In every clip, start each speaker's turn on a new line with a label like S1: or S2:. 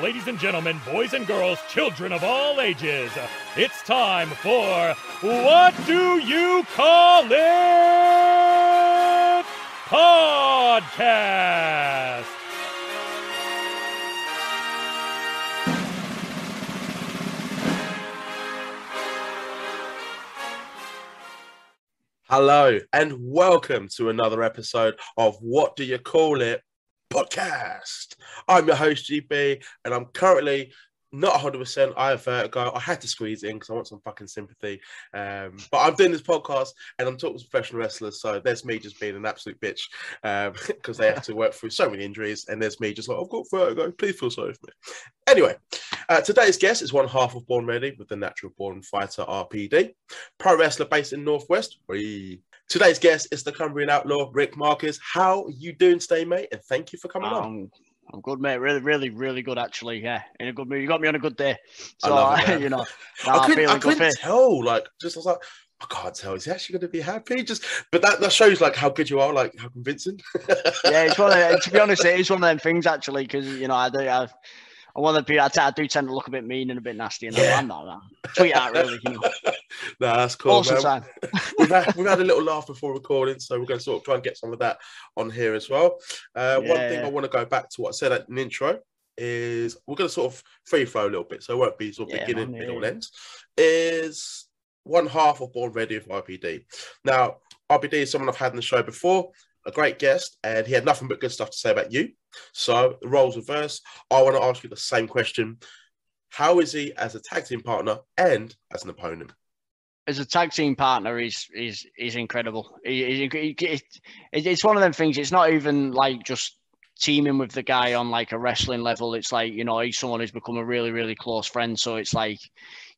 S1: ladies and gentlemen, boys and girls, children of all ages. It's time for What Do You Call It? Podcast.
S2: Hello and welcome to another episode of What Do You Call It podcast. I'm your host GB and I'm currently not 100%. I have vertigo. I had to squeeze in because I want some fucking sympathy. Um, but I'm doing this podcast and I'm talking to professional wrestlers. So there's me just being an absolute bitch because um, they have to work through so many injuries. And there's me just like, I've got vertigo. Please feel sorry for me. Anyway, uh, today's guest is one half of Born Ready with the natural born fighter RPD, pro wrestler based in Northwest. Whee. Today's guest is the Cumbrian outlaw, Rick Markus. How are you doing today, mate? And thank you for coming um, on.
S3: I'm good, mate. Really, really, really good, actually. Yeah, in a good mood. You got me on a good day. So, it, you know,
S2: nah, I couldn't, I couldn't tell. Like, just I was like, I can't tell. Is he actually going to be happy? Just, but that, that shows like how good you are, like how convincing.
S3: yeah, it's one of. To be honest, it is one of them things actually, because you know, I do. I, I want to be. I, t- I do tend to look a bit mean and a bit nasty, and yeah. I'm not that. Tweet out really, you know.
S2: no, that's cool. Man. we've had we've had a little laugh before recording, so we're going to sort of try and get some of that on here as well. Uh, yeah. One thing I want to go back to what I said at an intro is we're going to sort of free flow a little bit, so it won't be sort of yeah, beginning, man, middle, end. Is one half of Born Ready with RPD. Now, RPD is someone I've had in the show before a great guest, and he had nothing but good stuff to say about you. So the roles reverse. I want to ask you the same question: How is he as a tag team partner and as an opponent?
S3: As a tag team partner, he's he's, he's incredible. He, he, he, it's one of them things. It's not even like just teaming with the guy on like a wrestling level. It's like you know he's someone who's become a really really close friend. So it's like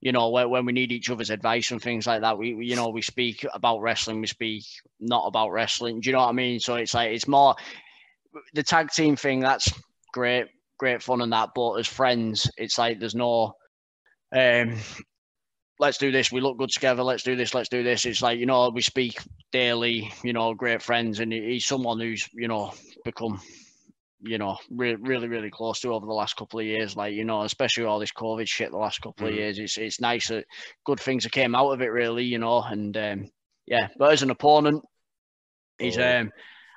S3: you know, when, we need each other's advice and things like that, we, you know, we speak about wrestling, we speak not about wrestling. Do you know what I mean? So it's like, it's more the tag team thing. That's great, great fun and that. But as friends, it's like, there's no, um, let's do this. We look good together. Let's do this. Let's do this. It's like, you know, we speak daily, you know, great friends. And he's someone who's, you know, become you know, re- really, really close to over the last couple of years. Like, you know, especially all this COVID shit the last couple mm. of years. It's it's nice that good things that came out of it, really, you know. And um, yeah, but as an opponent, he's um,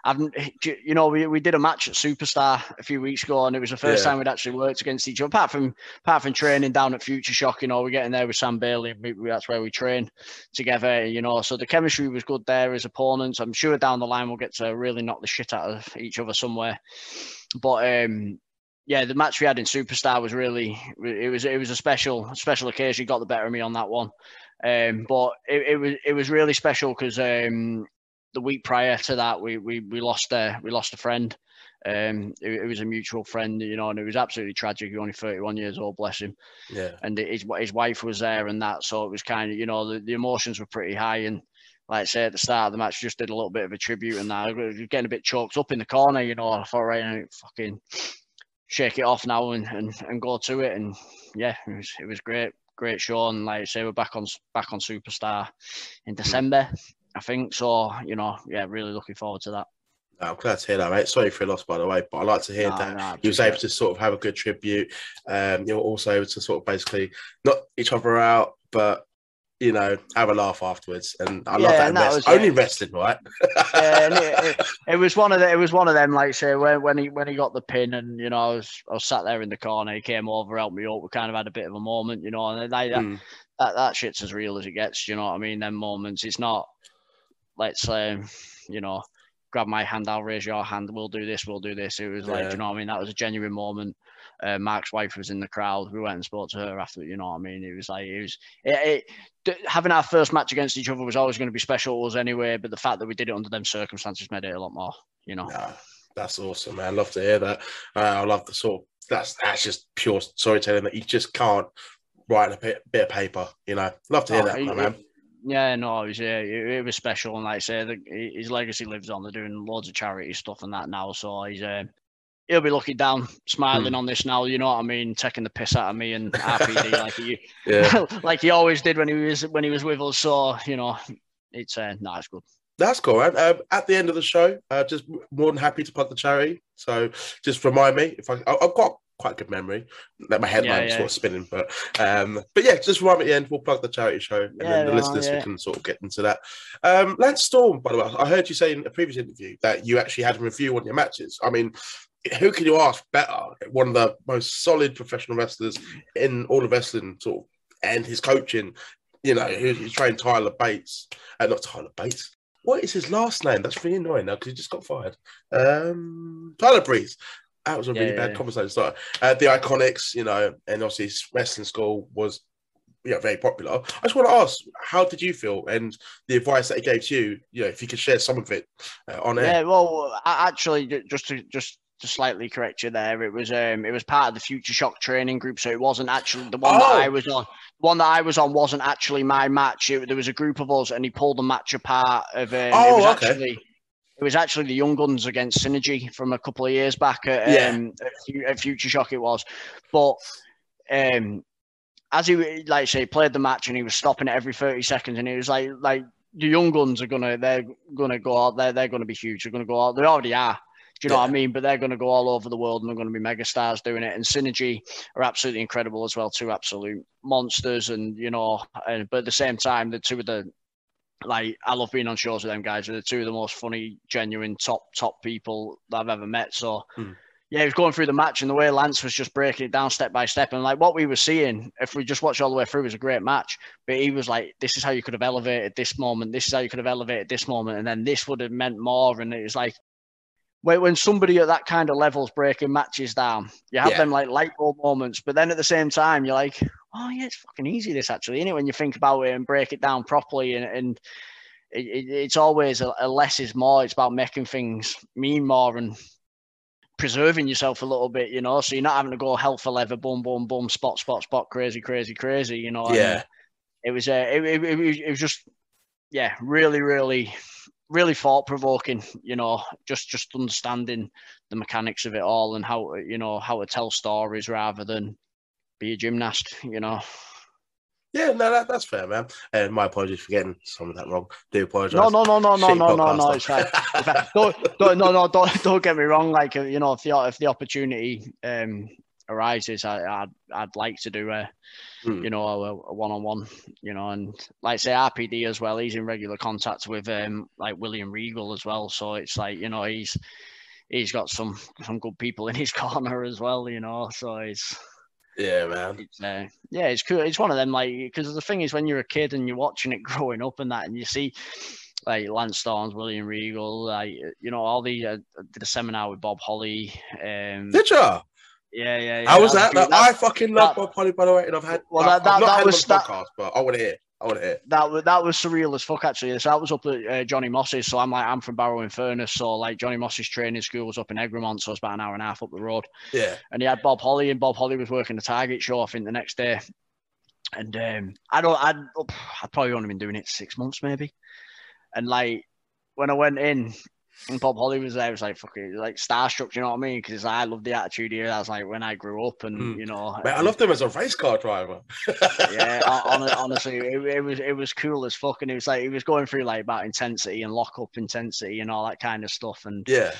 S3: I've, you know, we, we did a match at Superstar a few weeks ago, and it was the first yeah. time we'd actually worked against each other. Apart from apart from training down at Future Shock, you know, we're getting there with Sam Bailey. We, we, that's where we train together, you know. So the chemistry was good there as opponents. I'm sure down the line we'll get to really knock the shit out of each other somewhere. But um, yeah, the match we had in Superstar was really it was it was a special special occasion. He got the better of me on that one. Um, but it, it was it was really special because um, the week prior to that, we we, we lost a we lost a friend. Um, it, it, was a mutual friend, you know, and it was absolutely tragic. He was only 31 years old, bless him.
S2: Yeah.
S3: And his his wife was there, and that, so it was kind of, you know, the, the emotions were pretty high. And like I say at the start of the match, just did a little bit of a tribute, and that was getting a bit choked up in the corner, you know. I thought, right, fucking shake it off now and, and, and go to it. And yeah, it was it was great, great show. And like I say, we're back on back on Superstar in December. I think so. You know, yeah, really looking forward to that.
S2: I'm glad to hear that, mate. Sorry for your loss, by the way, but I like to hear no, that no, you was able to sort of have a good tribute. Um, you're also able to sort of basically not each other out, but you know, have a laugh afterwards. And I yeah, love that. that was, Only wrestling, right?
S3: yeah, it, it, it, was one of the, it was one of them. Like say when when he when he got the pin, and you know, I was I was sat there in the corner. He came over, helped me up. We kind of had a bit of a moment, you know, and like that, mm. that that shit's as real as it gets. You know what I mean? Them moments. It's not let's say, you know, grab my hand, I'll raise your hand, we'll do this, we'll do this. It was like, you know what I mean? That was a genuine moment. Uh, Mark's wife was in the crowd. We went and spoke to her after, you know what I mean? It was like, it was, it, it, having our first match against each other was always going to be special to us anyway, but the fact that we did it under them circumstances made it a lot more, you know.
S2: Yeah, that's awesome, man. I love to hear that. Uh, I love the sort of, that's, that's just pure storytelling that you just can't write a bit, bit of paper, you know. Love to hear oh, that, it, man.
S3: Yeah, no, it was yeah, it, it, was special, and like I say, the, his legacy lives on. They're doing loads of charity stuff and that now, so he's um, he'll be looking down, smiling hmm. on this now. You know what I mean? Taking the piss out of me and RPD like he, yeah. like he always did when he was when he was with us. So you know, it's uh, no, it's good.
S2: That's cool, man. Um, at the end of the show, uh, just more than happy to plug the charity. So just remind me if I, I've got quite good memory. Let my headline
S3: Yeah, yeah.
S2: sort of spinning, but um, but yeah, just me at the end. We'll plug the charity show, and
S3: Yeah,
S2: then the listeners
S3: yeah.
S2: can sort of get into that. Um, Lance Storm, by the way, I heard you say in a previous interview that you actually had a review on your matches. I mean, who can you ask better? One of the most solid professional wrestlers in all of wrestling, sort of, and his coaching. You know, he, he trained Tyler Bates, uh, not Tyler Bates. What is his last name? That's really annoying now because he just got fired. Um, Tyler Breeze. That was a
S3: Yeah,
S2: really
S3: yeah,
S2: bad
S3: yeah.
S2: conversation. starter. Uh, the Iconics, you know, and obviously his wrestling school was yeah, very popular. I just want to ask, how did you feel and the advice that he gave to you? You know, if you could share some of it uh, on air.
S3: Yeah, well, actually, just to just to slightly correct you there, it was um it was part of the Future Shock training group, so it wasn't actually the one that
S2: Oh.
S3: I was on. The one that I was on wasn't actually my match. It, there was a group of us, and he pulled the match apart. Of um,
S2: Oh,
S3: it was
S2: okay.
S3: actually it was actually the Young Guns against Synergy from a couple of years back at,
S2: Yeah.
S3: um, at, Future Shock. It was, but um, as he like I say played the match and he was stopping it every thirty seconds, and he was like like the young guns are gonna they're gonna go out there they're gonna be huge they're gonna go out they already are do you know what I mean but they're gonna go all over the world and they're gonna be megastars doing it and Synergy are absolutely incredible as well two absolute monsters and you know and but at the same time the two of the like I love being on shows with them guys they're two of the most funny genuine top top people that I've ever met so
S2: Hmm.
S3: yeah, he was going through the match and the way Lance was just breaking it down step by step. And like what we were seeing, if we just watched all the way through, was a great match. But he was like, this is how you could have elevated this moment. This is how you could have elevated this moment. And then this would have meant more. And it was like, when, when somebody at that kind of level is breaking matches down, you have
S2: Yeah.
S3: them like light bulb moments. But then at the same time, you're like, oh, yeah, it's fucking easy, this actually, is When you think about it and break it down properly. And, and it, it, it's always a, a less is more. It's about making things mean more and preserving yourself a little bit, you know, so you're not having to go hell for leather, boom, boom, boom, spot, spot, spot, crazy, crazy, crazy, you know. and,
S2: Yeah.
S3: uh, it was, uh, it, it, it, was- it was just, yeah, really, really, really thought provoking, you know, just just understanding the mechanics of it all and how you know how to tell stories rather than be a gymnast, you know.
S2: Yeah, no, that, that's fair, man. And my apologies for getting some of that wrong. Do apologize.
S3: No, no, no, no, no, no, no, no. It's fine. Don't, don't, no, no, don't, don't get me wrong. Like, you know, if the if the opportunity um arises, I, I'd I'd like to do a,
S2: Hmm.
S3: you know, a, a one-on-one, you know, and like say RPD as well. He's in regular contact with um like William Regal as well. So it's like you know he's he's got some some good people in his corner as well. You know, so it's
S2: Yeah, man.
S3: it's uh, yeah, it's cool. It's one of them like because the thing is when you're a kid and you're watching it growing up and that, and you see like Lance Storms, William Regal, like you know all the uh, did a seminar with Bob Holly. Um,
S2: Did ya?
S3: Yeah, yeah, yeah.
S2: How was that?
S3: good.
S2: Like, I fucking love Bob Holly, by the way, and I've had.
S3: Well, that- that-
S2: not
S3: that was- that-
S2: podcast, but I want to hear. I want to hear.
S3: that was that was surreal as fuck actually. So that was up at uh, Johnny Moss's. So I'm like I'm from Barrow in Furness, so like Johnny Moss's training school was up in Egremont, so it's about an hour and a half up the road.
S2: Yeah,
S3: and he had Bob Holly, and Bob Holly was working the Target show, I think, the next day. And um, I don't, I'd, I'd probably only been doing it six months, maybe. And like when I went in, and Bob Holly was there, I was like, fuck it, like starstruck, you know what I mean? Because I love the attitude here. That's like when I grew up, and
S2: Mm.
S3: you know,
S2: man, I loved him as a race car driver.
S3: yeah, hon- hon- honestly, it, it was it was cool as fuck, and it was like he was going through like about intensity and lock up intensity and all that kind of stuff, and
S2: yeah,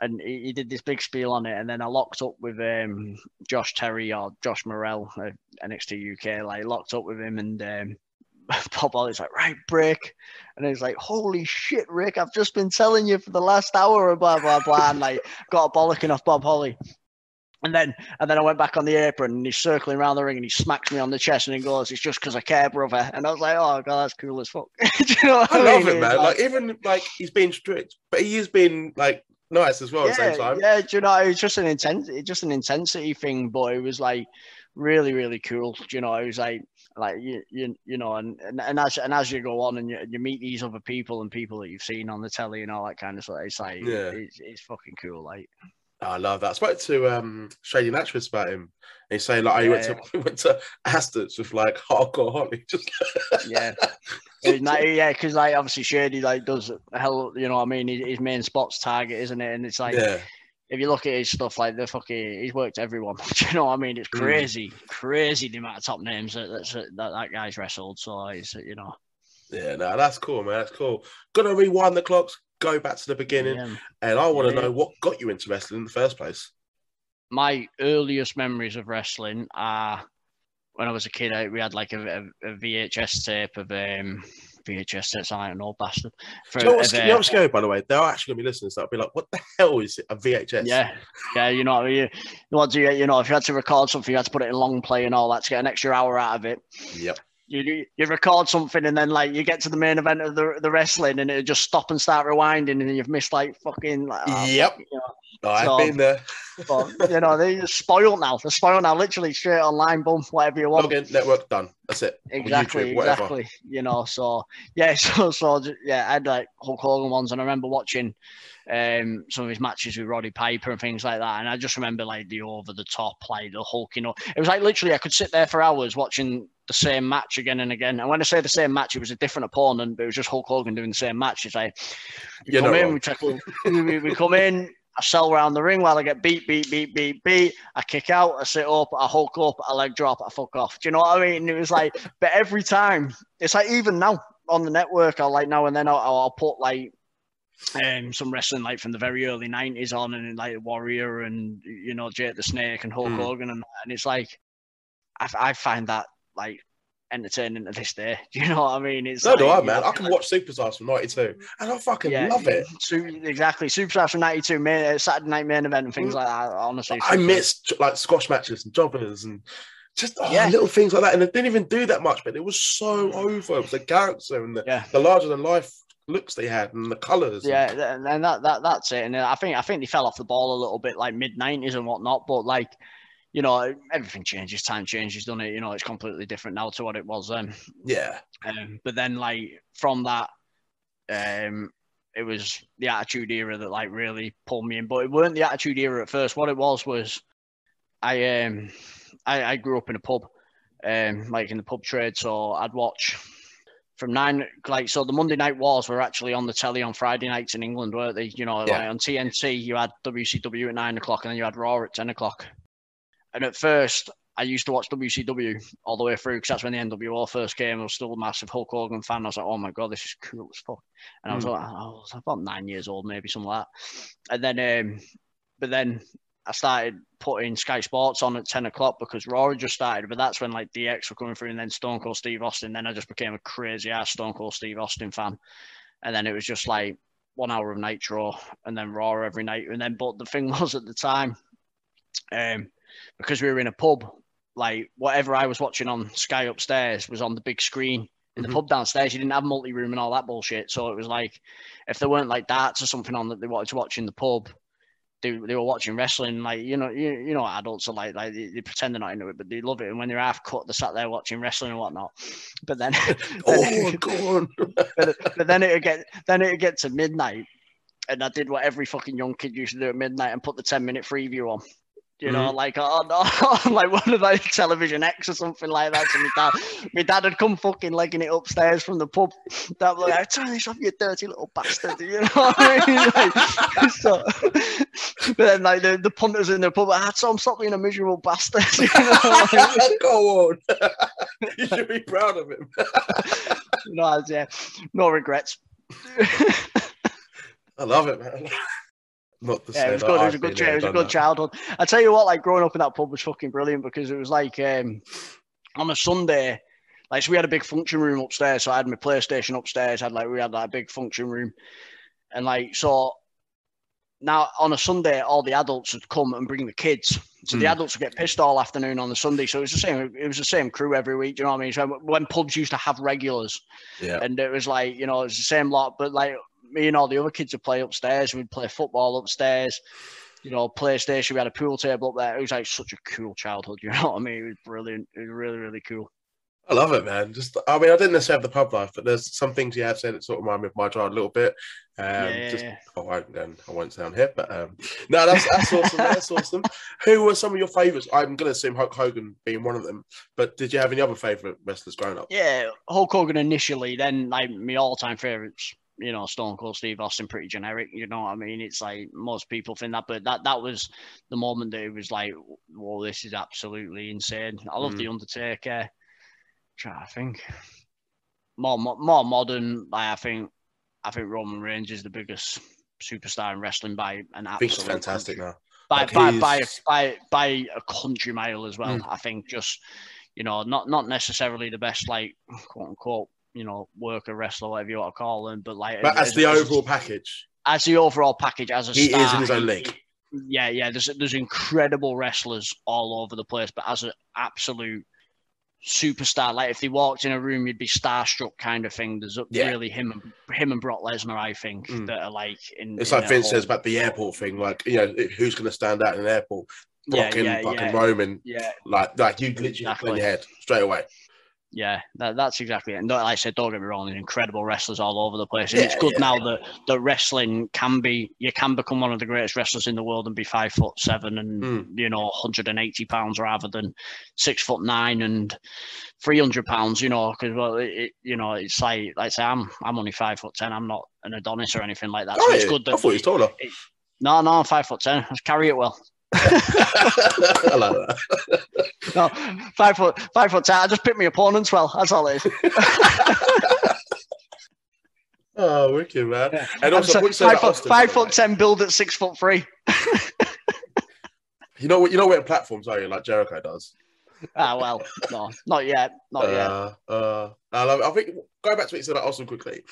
S3: and he, he did this big spiel on it, and then I locked up with um, Josh Terry or Josh Morrell, uh, NXT UK, like locked up with him, and um, Bob Holly's like, right, break, and he's like, holy shit, Rick, I've just been telling you for the last hour, and blah blah blah, and like got a bollocking off Bob Holly. And then, and then I went back on the apron, and he's circling around the ring, and he smacks me on the chest, and he goes, "It's just because I care, brother." And I was like, "Oh god, that's cool as fuck." Do you know what
S2: I love
S3: mean?
S2: it, man. Like even like he's being strict, but he is being like nice as well at the same time.
S3: Yeah, do you know, it was just an intensity, just an intensity thing, but it was like really, really cool. Do you know, it was like, like you, you, you know, and, and, and as and as you go on and you, you meet these other people and people that you've seen on the telly and all that kind of stuff, it's like,
S2: Yeah.
S3: it's, it's fucking cool. Like,
S2: I love that. I spoke to um Shady Naturalist about him. And he's saying like, oh, he went to he went to Aston's with like hardcore Holly. Just
S3: yeah, not- yeah, because like obviously Shady like does hell, you know what I mean? His main spot's Target, isn't it? And it's like,
S2: yeah,
S3: if you look at his stuff, like the fucking, he's worked everyone. Do you know what I mean? It's
S2: Mm.
S3: crazy, crazy the amount of top names that that's, that, that guy's wrestled. So it's you know,
S2: yeah. No, that's cool, man. That's cool. Gonna rewind the clocks. Go back to the beginning,
S3: yeah.
S2: and I want to
S3: Yeah.
S2: know what got you into wrestling in the first place.
S3: my earliest memories of wrestling are when I was a kid. We had like a, a, a VHS tape of um, VHS tapes. I don't know, bastard. For,
S2: you know what's, you know
S3: uh,
S2: what's scary, by the way? They're actually going to be listening, so I'll be like, what the hell is it? A VHS?
S3: Yeah, yeah, you know, you, what do you, you know, if you had to record something, you had to put it in long play and all that to get an extra hour out of it.
S2: Yep.
S3: You you- record something and then like you get to the main event of the the wrestling and it just stop and start rewinding and you've missed like fucking like, oh,
S2: Yep.
S3: you know,
S2: I've
S3: So-
S2: been there.
S3: but, you know they're spoiled now. They're spoiled now. Literally straight online, boom, whatever you want.
S2: Login, network, done. That's it.
S3: Exactly,
S2: YouTube,
S3: exactly. You know, so yeah, so so yeah, I had like Hulk Hogan ones, and I remember watching um some of his matches with Roddy Piper and things like that, and I just remember like the over the top, like the Hulk. You know, it was like literally I could sit there for hours watching the same match again and again. And when I say the same match, it was a different opponent, but it was just Hulk Hogan doing the same match. It's like we
S2: You're
S3: come in, we, tackle, we, we- come in. I sell around the ring while I get beat, beat, beat, beat, beat. I kick out, I sit up, I hulk up, I leg drop, I fuck off. Do you know what I mean? It was like, but every time, it's like even now on the network, I'll like now and then I'll, I'll put like um some wrestling like from the very early nineties on, and like Warrior and you know Jake the Snake and Hulk
S2: Mm.
S3: Hogan, and and it's like I, I find that like entertaining to this day. Do you know what I mean? It's
S2: So
S3: like,
S2: do I, man. I can watch Superstars from '92, and I fucking
S3: yeah,
S2: love it.
S3: Exactly. Superstars from '92, main, uh, Saturday Night Main Event, and things
S2: Mm.
S3: like that. Honestly,
S2: I missed like squash matches and jobbers and just oh,
S3: Yeah.
S2: little things like that. And it didn't even do that much, but it was so over. It was the character and the,
S3: Yeah.
S2: the larger than life looks they had and the colours.
S3: Yeah, th- and that, that that's it. And I think I think they fell off the ball a little bit, like mid '90s and whatnot. But like, you know, everything changes, time changes, doesn't it? You know, it's completely different now to what it was then.
S2: yeah.
S3: Um, but then, like from that, um, it was the Attitude Era that like really pulled me in. But it weren't the Attitude Era at first. What it was was, I um, I, I grew up in a pub, um, like in the pub trade. So I'd watch from nine, like so. The Monday Night Wars were actually on the telly on Friday nights in England, weren't they? You know,
S2: Yeah.
S3: like on TNT, you had WCW at nine o'clock, and then you had Raw at ten o'clock. And at first, I used to watch WCW all the way through because that's when the NWO first came. I was still a massive Hulk Hogan fan. I was like, oh my god, this is cool as fuck. And I was
S2: Mm.
S3: like, I was about nine years old, maybe something like that. And then, um, but then I started putting Sky Sports on at ten o'clock because Raw had just started. But that's when like DX were coming through, and then Stone Cold Steve Austin. Then I just became a crazy ass Stone Cold Steve Austin fan. And then it was just like one hour of Nitro and then Raw every night. And then, but the thing was at the time, um, because we were in a pub, like whatever I was watching on Sky upstairs was on the big screen in the
S2: Mhm.
S3: pub downstairs. You didn't have multi room and all that bullshit. So it was like if there weren't like darts or something on that they wanted to watch in the pub, they, they were watching wrestling. Like you know, you, you know, adults are like like they, they pretend they're not into it, but they love it. And when they're half cut, they sat there watching wrestling and whatnot. But then,
S2: Oh, go on.
S3: but, but then it'd get then it'd get to midnight, and I did what every fucking young kid used to do at midnight and put the ten minute preview on. You know, mm-hmm. like oh no, like one of those television X or something like that. So my dad, my dad had come fucking legging it upstairs from the pub. That was like, turn this off, you dirty little bastard. You know what I mean? Like, so, but then like the, the punters in the pub, I had some stop being a miserable bastard. You know?
S2: go on. you should be proud of him.
S3: no, yeah, no regrets.
S2: I love it, man. Not to
S3: Yeah,
S2: say
S3: it was good. It was a good.
S2: been
S3: It was a good
S2: that.
S3: childhood. I tell you what, like growing up in that pub was fucking brilliant because it was like um, on a Sunday, like so we had a big function room upstairs. So I had my PlayStation upstairs. I Had like we had like a big function room, and like so. Now on a Sunday, all the adults would come and bring the kids. So the
S2: Hmm.
S3: adults would get pissed all afternoon on the Sunday. So it was the same. It was the same crew every week. Do you know what I mean? So when pubs used to have regulars,
S2: Yeah.
S3: and it was like you know it was the same lot but like me and all the other kids would play upstairs we'd play football upstairs you know playstation we had a pool table up there it was like such a cool childhood you know what i mean it was brilliant it was really really cool
S2: I love it, man. Just, I mean, I didn't necessarily have the pub life, but there's some things you have said that sort of remind me of my child a little bit. Um,
S3: yeah
S2: just, I won't, then I won't sound here, but um, no, that's that's awesome. That's awesome. Who were some of your favourites? I'm going to assume Hulk Hogan being one of them, but did you have any other favourite wrestlers growing up?
S3: yeah hulk hogan initially then like my all-time favorites you know stone cold steve austin pretty generic you know what i mean it's like most people think that but that that was the moment that it was like whoa this is absolutely insane i love
S2: Mm.
S3: the undertaker trying to think more mo- more modern like i think i think roman reigns is the biggest superstar in wrestling by an
S2: I think it's fantastic
S3: country,
S2: now.
S3: by
S2: Like,
S3: by, by by by a country mile as well.
S2: Mm.
S3: I think just you know not not necessarily the best like quote unquote you know worker wrestler whatever you want to call him, but like
S2: But as the overall package,
S3: as the overall package as a
S2: he
S3: star,
S2: is in his own league.
S3: yeah, yeah. There's there's incredible wrestlers all over the place, but as an absolute superstar, like if they walked in a room, you'd be starstruck kind of thing. There's
S2: Yeah.
S3: really him and him and Brock Lesnar, I think,
S2: Mm.
S3: that are like in.
S2: It's
S3: in
S2: like Vince
S3: whole-
S2: says about the airport thing. Like, you know, who's going to stand out in an airport?
S3: yeah,
S2: Brock and
S3: yeah,
S2: fucking
S3: yeah,
S2: Roman.
S3: yeah,
S2: Like, like you literally
S3: Exactly.
S2: in your head straight away.
S3: Yeah. That, that's exactly it. And like I said, don't get me wrong, there's incredible wrestlers all over the place, and it's good
S2: yeah.
S3: now that that wrestling can be you can become one of the greatest wrestlers in the world and be five foot seven and
S2: Mm.
S3: you know 180 pounds rather than six foot nine and 300 pounds. You know, because well, it, it- you know it's like like I say, I'm I'm only five foot ten. I'm not an Adonis or anything like that. So
S2: Oh,
S3: it's
S2: yeah.
S3: good
S2: I
S3: that
S2: thought he was taller.
S3: no, no, I'm five foot ten. Let's carry it well.
S2: I like that.
S3: No, five foot five foot ten. I just pick my opponents well. That's all it is.
S2: Oh, wicked, man.
S3: Yeah.
S2: And also,
S3: so-
S2: what you said
S3: five foot,
S2: Austin,
S3: five foot ten, build at six foot three.
S2: You know what? You know where platforms are you like Jericho does.
S3: Ah, well, no, not yet, not yet.
S2: Uh, uh, I, love it. I think going back to what you said about Austin quickly,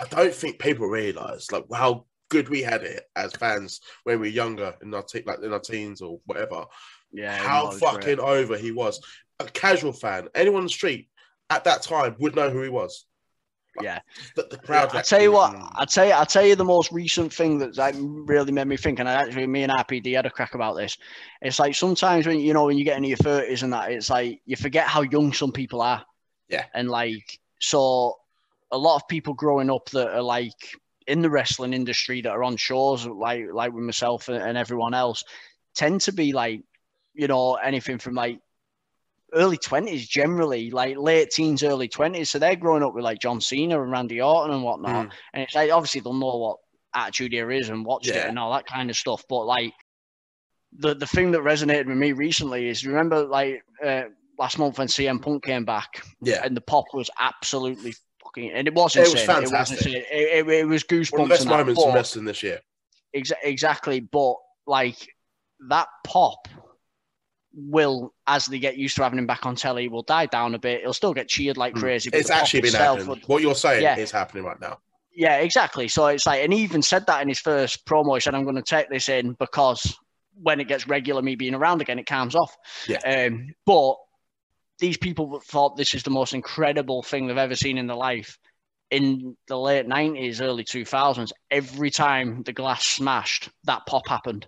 S2: I don't think people realise like how good we had it as fans when we were younger in our te- like in our teens or whatever.
S3: Yeah,
S2: how
S3: was great.
S2: fucking over he was. A casual fan, anyone on the street at that time would know who he was. Like,
S3: Yeah.
S2: the, the crowd.
S3: I tell you what,
S2: reaction. Hmm.
S3: I tell you, I tell you the most recent thing that like, really made me think, and I actually, me and RPD had a crack about this. It's like sometimes when you know when you get into your thirties and that, it's like you forget how young some people are.
S2: Yeah.
S3: And like, so a lot of people growing up that are like in the wrestling industry that are on shows like like with myself and, everyone else tend to be like, you know, anything from like early 20s generally, like late teens, early 20s. So they're growing up with like John Cena and Randy Orton and whatnot.
S2: Mm.
S3: And it's like, obviously, they'll know what Attitude Era is and watched
S2: Yeah.
S3: it and all that kind of stuff. But like, the, the thing that resonated with me recently is remember, like, uh, last month when CM Punk came back
S2: yeah,
S3: and the pop was absolutely fucking, and it was
S2: It was fantastic.
S3: It was. It, it, it was goosebumps.
S2: one of the best moments in wrestling this year.
S3: Exa- exactly, but like that pop will, as they get used to having him back on telly, will die down a bit. He'll still get cheered like
S2: Mm.
S3: crazy. but
S2: It's actually been happening.
S3: would-
S2: What you're saying
S3: Yeah.
S2: is happening right now.
S3: yeah, exactly. So it's like, and he even said that in his first promo. He said, "I'm going to take this in because when it gets regular, me being around again, it calms off."
S2: Yeah.
S3: Um, but these people thought this is the most incredible thing they've ever seen in their life. In the late '90s, early 2000s, every time the glass smashed, that pop happened.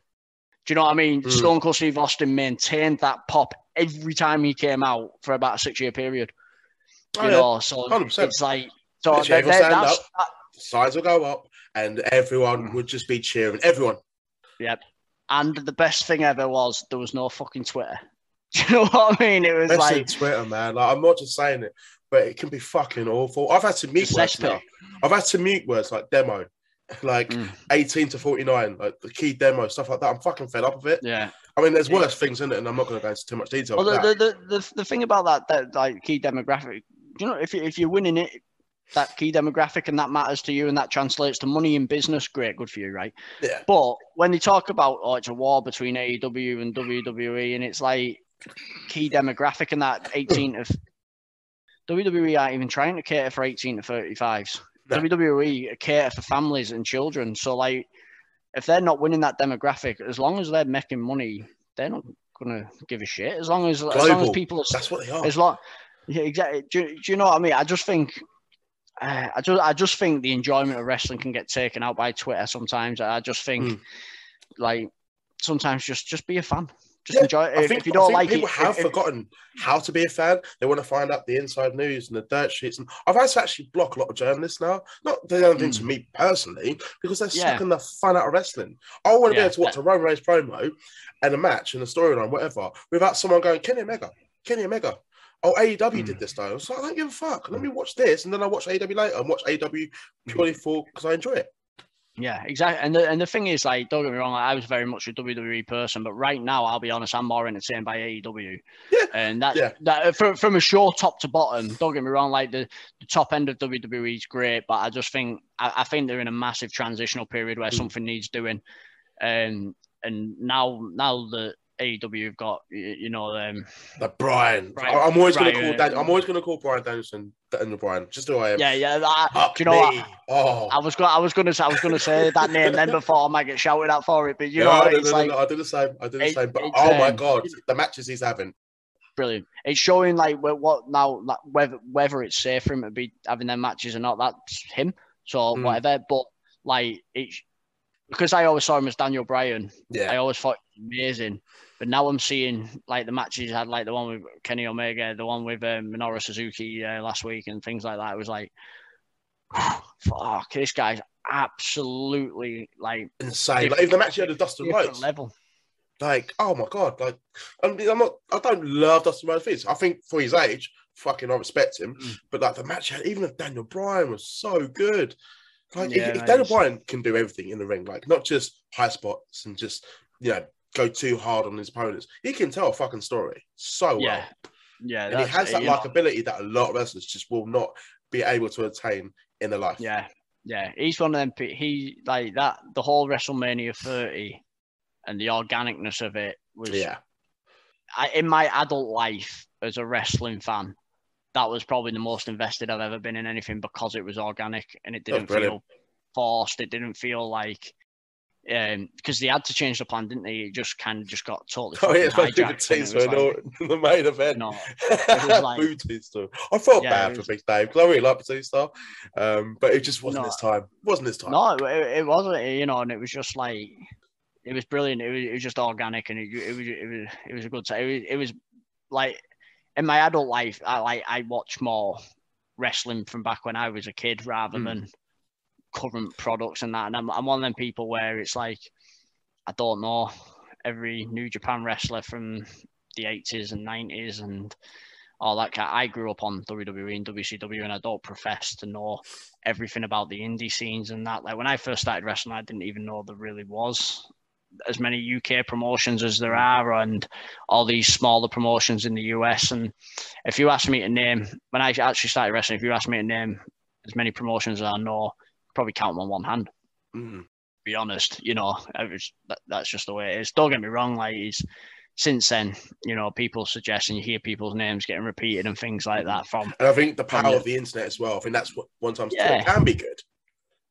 S3: Do you know what I mean?
S2: Mm.
S3: Stone Cold Steve Austin maintained that pop every time he came out for about a six-year period.
S2: Oh,
S3: You
S2: yeah.
S3: know, so
S2: 100%.
S3: it's like so
S2: Literally,
S3: that-
S2: everyone
S3: that-
S2: stand
S3: that's,
S2: up.
S3: that-
S2: Signs will go up, and everyone would just be cheering. Everyone. Yep.
S3: And the best thing ever was there was no fucking Twitter. Do you know what I mean? It was like
S2: Twitter, man. Like, I'm not just saying it, but it can be fucking awful. I've had to mute words now. I've had to mute words like demo, like
S3: Mm.
S2: 18 to 49, like the key demo, stuff like that. I'm fucking fed up of it.
S3: yeah.
S2: I mean, there's
S3: Yeah.
S2: worse things in it, and I'm not going to go into too much detail.
S3: Well, the, the, the, the, the thing about that that like key demographic, you know, if you if you're winning it, that key demographic and that matters to you and that translates to money in business, great, good for you, right?
S2: yeah.
S3: But when they talk about oh, it's a war between AEW and WWE, and it's like key demographic and that 18 of WWE aren't even trying to cater for 18 to 35s.
S2: No.
S3: WWE cater for families and children. So like, if they're not winning that demographic, as long as they're making money, they're not gonna give a shit. As long as as long as people are
S2: That's what they are.
S3: as long, yeah, exactly. Do, you- do you know what I mean? I just think, uh, I just, I just think the enjoyment of wrestling can get taken out by Twitter sometimes. I just think,
S2: Mm.
S3: like, sometimes just, just be a fan. Just
S2: Yeah,
S3: enjoy it.
S2: I
S3: If,
S2: think,
S3: if you don't like
S2: people
S3: it,
S2: have
S3: if-
S2: forgotten how to be a fan. They want to find out the inside news and the dirt sheets. And I've had to actually block a lot of journalists now. Not they don't do to me personally, because they're
S3: Mm. Yeah.
S2: sucking the fun out of wrestling. I want to be able to watch a Roman Reigns promo and a match and a storyline, whatever, without someone going, Kenny Omega, Kenny Omega. Oh, AEW
S3: Mm.
S2: did this though. So I don't give a fuck. Let me watch this, and then I watch AEW later and watch AEW purely for because I enjoy it.
S3: Yeah, exactly. And the, and the thing is, like, don't get me wrong, I was very much a WWE person, but right now, I'll be honest, I'm more entertained by AEW.
S2: Yeah,
S3: And that,
S2: yeah.
S3: that from, from a show top to bottom, don't get me wrong, like the, the top end of WWE is great, but I just think I, I think they're in a massive transitional period where
S2: Mm.
S3: something needs doing. Um, and now now the AEW have got you know um
S2: Like Brian.
S3: Brian-
S2: I'm always
S3: Brian,
S2: gonna call Dan- I'm always gonna call Brian Danielson Daniel Bryan. Just who I am.
S3: yeah yeah that,
S2: Fuck
S3: do you know
S2: me.
S3: what
S2: Oh.
S3: I was going I was gonna say I was gonna say that name then before I might get shouted out for it but you
S2: no,
S3: know
S2: no,
S3: it's
S2: no, no,
S3: like
S2: I do the same. I do the
S3: it-
S2: same. But oh my
S3: um,
S2: god, the matches he's having.
S3: brilliant. It's showing like wh- what now, like, whether whether it's safe for him to be having their matches or not. That's him. So
S2: Mm.
S3: whatever. But like it's because I always saw him as Daniel Bryan.
S2: Yeah.
S3: I always thought he was amazing. But now I'm seeing like the matches he had, like the one with Kenny Omega, the one with um, Minoru Suzuki uh, last week, and things like that. It was like, fuck, this guy's absolutely like
S2: Insane. Like even the match he had with Dustin Rhodes.
S3: level.
S2: Like, oh my god, like I mean, I'm not I don't love Dustin Rhodes. I think for his age, fucking I respect him.
S3: Mm.
S2: But like the match even with Daniel Bryan was so good. Like if-
S3: Yeah,
S2: if,
S3: no,
S2: Daniel Bryan can do everything in the ring, like not just high spots and just you know go too hard on his opponents, he can tell a fucking story so well.
S3: Yeah, yeah,
S2: and he has that likability that a lot of wrestlers just will not be able to attain in their life.
S3: Yeah, yeah, he's one of them. He like that. The whole WrestleMania 30 and the organicness of it was.
S2: yeah.
S3: I, in my adult life as a wrestling fan, that was probably the most invested I've ever been in anything because it was organic and it didn't feel forced. It didn't feel like. Um, because they had to change the plan, didn't they? It just kind of just got totally.
S2: Oh yeah, like
S3: hijacked, and it
S2: Batista
S3: was
S2: in
S3: like,
S2: the main event.
S3: no, was like-
S2: Batista. I felt
S3: Yeah,
S2: bad
S3: it
S2: for
S3: was-
S2: Big Dave because I really like Batista, um, but it just wasn't
S3: No.
S2: his time. wasn't his time.
S3: No, it, it wasn't. You know, and it was just like it was brilliant. It was, it was just organic, and it, it was it was it was a good time. It was, it was like in my adult life, I like I watch more wrestling from back when I was a kid rather
S2: Mm.
S3: than current products and that. And I'm, I'm one of them people where it's like I don't know every New Japan wrestler from the 80s and 90s and all that. I grew up on WWE and WCW, and I don't profess to know everything about the indie scenes and that. Like when I first started wrestling, I didn't even know there really was as many UK promotions as there are, and all these smaller promotions in the US. And if you ask me to name, when I actually started wrestling, if you ask me to name as many promotions as I know, probably count them on one hand.
S2: Mm.
S3: Be honest, you know, was, that, that's just the way it is. Don't get me wrong, like he's since then, you know, people suggest and you hear people's names getting repeated and things like that from
S2: And I think the power
S3: the-
S2: of the internet as well. I think that's what one time
S3: Yeah.
S2: can be good.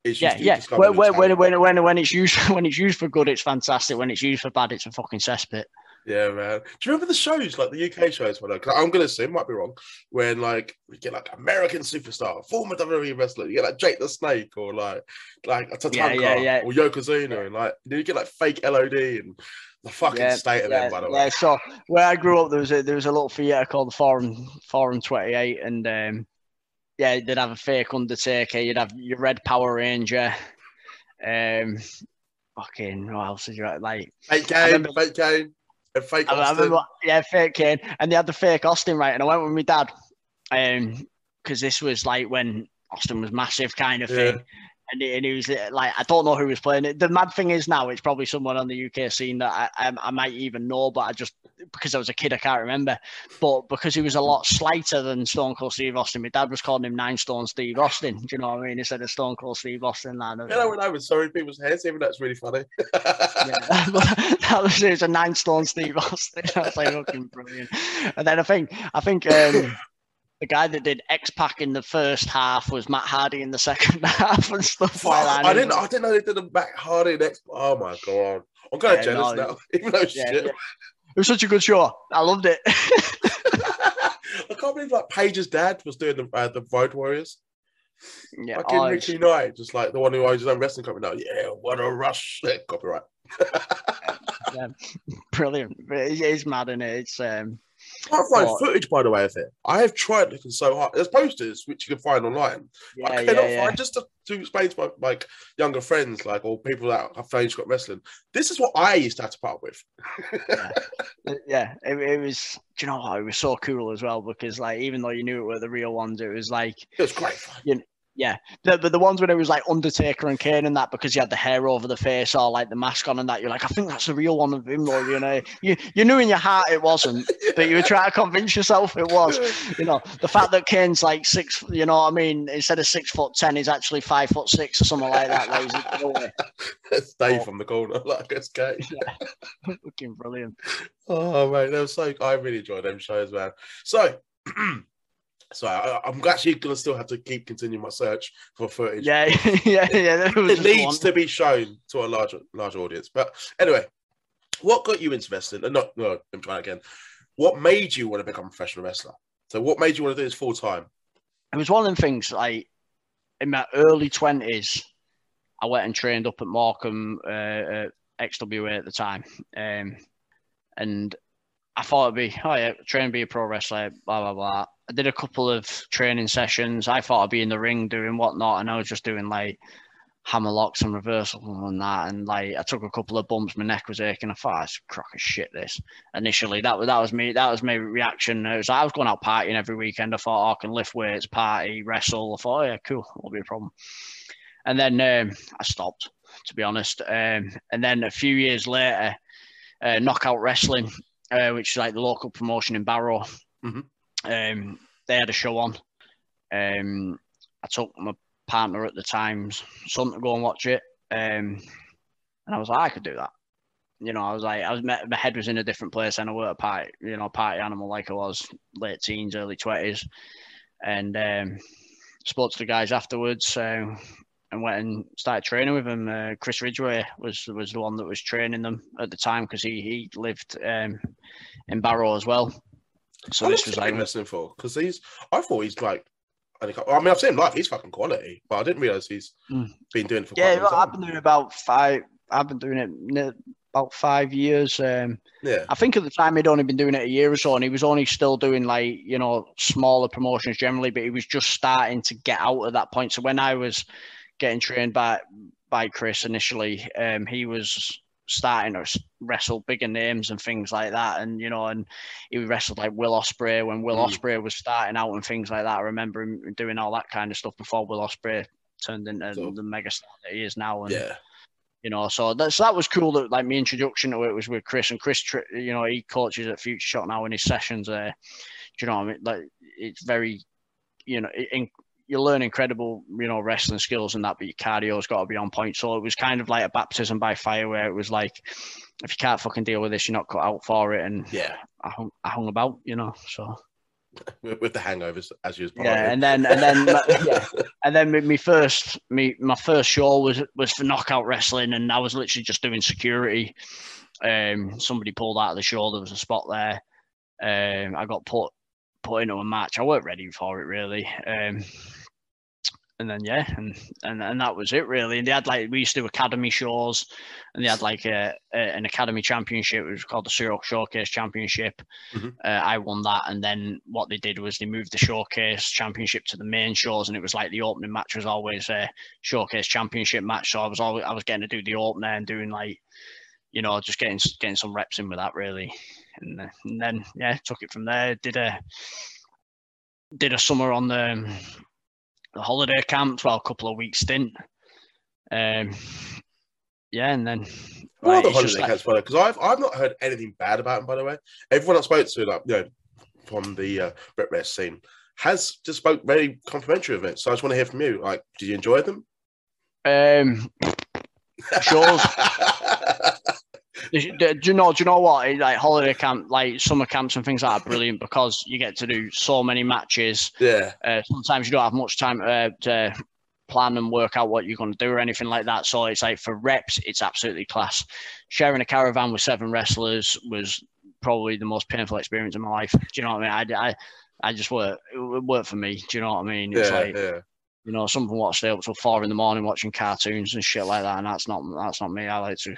S3: Yeah, yeah. When, when, when, when, when, when it's used when it's used for good, it's fantastic. When it's used for bad, it's a fucking cesspit.
S2: Yeah, man. Do you remember the shows, like the UK shows? When I'm gonna say, might be wrong, when like we get like American superstar, former WWE wrestler, you get like Jake the Snake or like like a Tatanka
S3: Yeah, yeah, yeah.
S2: or Yokozuna, and like then you get like fake LOD and the fucking
S3: Yeah,
S2: state of
S3: yeah,
S2: them, by the
S3: yeah.
S2: way.
S3: So where I grew up, there was a there was a little theatre called the Forum Forum Twenty Eight, and um, yeah, they'd have a fake Undertaker. You'd have your Red Power Ranger. Um, fucking what else did you like?
S2: Fake Kane,
S3: remember-
S2: fake Kane, and fake
S3: I, remember, yeah, fake Kane, and they had the fake Austin right, and I went with my dad, um, because this was like when Austin was massive, kind of
S2: Yeah.
S3: thing. And he, and he was uh, like, I don't know who was playing it. The mad thing is now it's probably someone on the UK scene that I, I, I might even know, but I just because I was a kid I can't remember. But because he was a lot slighter than Stone Cold Steve Austin, my dad was calling him Nine Stone Steve Austin. Do you know what I mean? Instead of Stone Cold Steve Austin. Like,
S2: know when I was sorry people's heads, even that's really funny.
S3: yeah, that was it was a nine stone Steve Austin. I was like fucking brilliant. And then I think I think um, the guy that did X Pac in the first half was Matt Hardy in the second half and stuff like that.
S2: I didn't. I didn't know they did a Matt Hardy next. Oh my god, I'm kind of
S3: Yeah,
S2: jealous
S3: no,
S2: now. Even though
S3: Yeah,
S2: shit.
S3: yeah. It was such a good show. I loved it.
S2: I can't believe like Paige's dad was doing the uh, the Road Warriors.
S3: yeah,
S2: Fucking
S3: oh,
S2: Ricky Knight, just like the one who owns his own wrestling company now. Yeah, what a rush! Yeah, copyright.
S3: brilliant. It is mad in it. It's um,
S2: can't find
S3: What?
S2: footage, by the way, of it. I have tried looking so hard. There's posters which you can find online.
S3: yeah,
S2: I cannot
S3: yeah.
S2: find just to, to explain to my like younger friends, like or people that have friends got wrestling. This is what I used to have to put up with.
S3: Yeah, it, it was. Do you know what? It was so cool as well because, like, even though you knew it were the real ones, it was like
S2: It was great fun.
S3: Yeah, the, but the ones when it was like Undertaker and Kane and that because he had the hair over the face or like the mask on and that, you're like, I think that's the real one of him, though. You know, you you knew in your heart it wasn't, but you were trying to convince yourself it was. You know, the fact that Kane's like six, you know what I mean, instead of six foot ten, he's actually five foot six or something like that. Like,
S2: That's Dave from the corner, like it's okay.
S3: Yeah. Looking brilliant.
S2: Oh mate, that was so. I really enjoyed them shows, man. So. So I, am actually gonna still have to keep continuing my search for footage.
S3: Yeah, yeah, yeah.
S2: It needs to be shown to a larger, large audience. But anyway, what got you into wrestling? And not, no, I'm trying again. What made you want to become a professional wrestler? So, what made you want to do this full time?
S3: It was one of the things. Like in my early twenties, I went and trained up at Morecambe uh, at XWA at the time, um, and I thought it'd be, oh yeah, train, be a pro wrestler, blah blah blah. I did a couple of training sessions. I thought I'd be in the ring doing whatnot, and I was just doing like hammer locks and reversals and that. And like I took a couple of bumps, my neck was aching. I thought, it's crock of shit. This initially, that was that was me. That was my reaction. It was I was going out partying every weekend. I thought oh, I can lift weights, party, wrestle. I thought, oh, yeah, cool, won't be a problem. And then um, I stopped, to be honest. Um, and then a few years later, uh, Knockout Wrestling, uh, which is like the local promotion in Barrow. Mm-hmm. Um, they had a show on. Um, I took my partner at the time's son to go and watch it, um, and I was like, I could do that. You know, I was like, I was my head was in a different place, and I were a party, you know, party animal like I was late teens, early twenties, and um, spoke to the guys afterwards. So and went and started training with him. Uh, Chris Ridgway was was the one that was training them at the time because he he lived um, in Barrow as well.
S2: So this was like listening for because he's. I thought he's like. I mean, I've seen him live. He's fucking quality, but I didn't realize he's mm. been doing it for.
S3: Yeah, I've been doing about five. I've been doing it about five years. Um,
S2: yeah.
S3: I think at the time he'd only been doing it a year or so, and he was only still doing like you know smaller promotions generally, but he was just starting to get out at that point. So when I was getting trained by by Chris initially, um, he was starting to wrestle bigger names and things like that. And you know, and he wrestled like Will Ospreay when Will mm. Ospreay was starting out and things like that. I remember him doing all that kind of stuff before Will Ospreay turned into so, the megastar that he is now. And,
S2: yeah.
S3: You know, so that's that was cool. That like my introduction to it was with Chris, and Chris, you know, he coaches at Future Shock now in his sessions. There, do you know what I mean? Like it's very, you know, in, you learn incredible, you know, wrestling skills and that, but your cardio's got to be on point. So it was kind of like a baptism by fire, where it was like, if you can't fucking deal with this, you're not cut out for it. And
S2: yeah,
S3: I hung, I hung about, you know. So
S2: with the hangovers, as you was
S3: yeah, and then and then yeah, and then my first me my first show was was for knockout wrestling, and I was literally just doing security. Um, somebody pulled out of the show. There was a spot there. Um, I got put put into a match. I weren't ready for it really. Um, and then yeah, and, and and that was it really. And they had like we used to do academy shows, and they had like a, a an academy championship. It was called the Syrup Showcase Championship. Mm-hmm. Uh, I won that, and then what they did was they moved the Showcase Championship to the main shows, and it was like the opening match was always a Showcase Championship match. So I was always I was getting to do the opener and doing like, you know, just getting getting some reps in with that really and, uh, and then yeah, took it from there. Did a did a summer on the, the holiday camp, well, a couple of weeks stint. Um, yeah, and then
S2: well, the holiday camps, by because I've I've not heard anything bad about them. By the way, everyone I spoke to, like you know, from the uh, BritWres scene, has just spoke very complimentary of it. So I just want to hear from you. Like, did you enjoy them?
S3: Um, sure. do, you know? Do you know what? Like holiday camp, like summer camps and things like that, are brilliant because you get to do so many matches.
S2: Yeah.
S3: Uh, sometimes you don't have much time uh, to plan and work out what you're going to do or anything like that. So it's like for reps, it's absolutely class. Sharing a caravan with seven wrestlers was probably the most painful experience in my life. Do you know what I mean? I, I, I just work. It worked for me. Do you know what I mean?
S2: It's yeah, like, yeah
S3: you know, some people want to stay up till four in the morning watching cartoons and shit like that, and that's not that's not me. I like to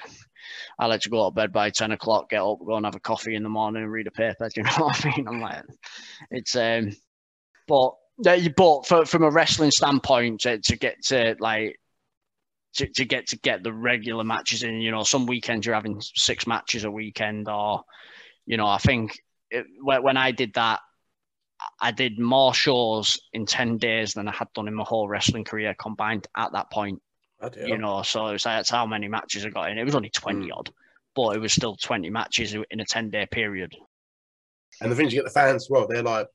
S3: I like to go to bed by ten o'clock, get up, go and have a coffee in the morning and read a paper. Do you know what I mean? I'm like, it's um, but but for, from a wrestling standpoint, to, to get to like to, to get to get the regular matches in, you know, some weekends you're having six matches a weekend, or you know, I think it, when I did that, I did more shows in 10 days than I had done in my whole wrestling career combined at that point. You know, so it's like, that's how many matches I got in. It was only 20 mm. odd, but it was still 20 matches in a 10 day period.
S2: And the things you get the fans as well, they're like,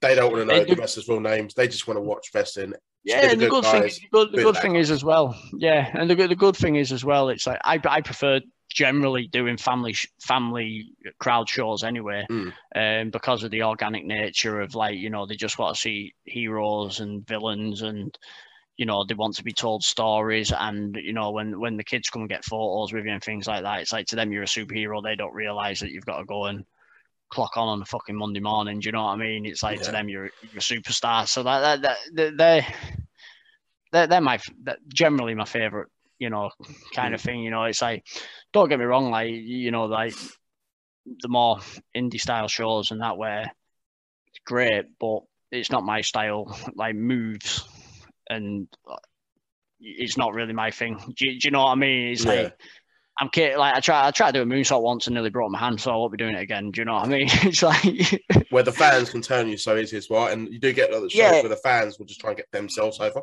S2: they don't want to know the wrestlers' real names. They just want to watch wrestling.
S3: Yeah, and the good, thing, the good, the good thing is as well. Yeah, and the good, the good thing is as well. It's like I, I prefer generally doing family family crowd shows anyway, mm. um, because of the organic nature of like you know they just want to see heroes and villains and you know they want to be told stories and you know when when the kids come and get photos with you and things like that, it's like to them you're a superhero. They don't realize that you've got to go and clock on on a fucking Monday morning. Do you know what I mean? It's like yeah. to them you're you're a superstar. So that, that, that they they're, they're my they're generally my favorite you know kind of thing. You know, it's like don't get me wrong, like you know like the more indie style shows and that way it's great, but it's not my style. Like moves and it's not really my thing. Do, do you know what I mean? It's yeah. like I'm kidding. Like I try, I tried to do a moonsault once and nearly broke my hand, so I won't be doing it again. Do you know what I mean? it's like
S2: where the fans can turn you so easy as well, and you do get other shows yeah. where the fans will just try and get themselves over.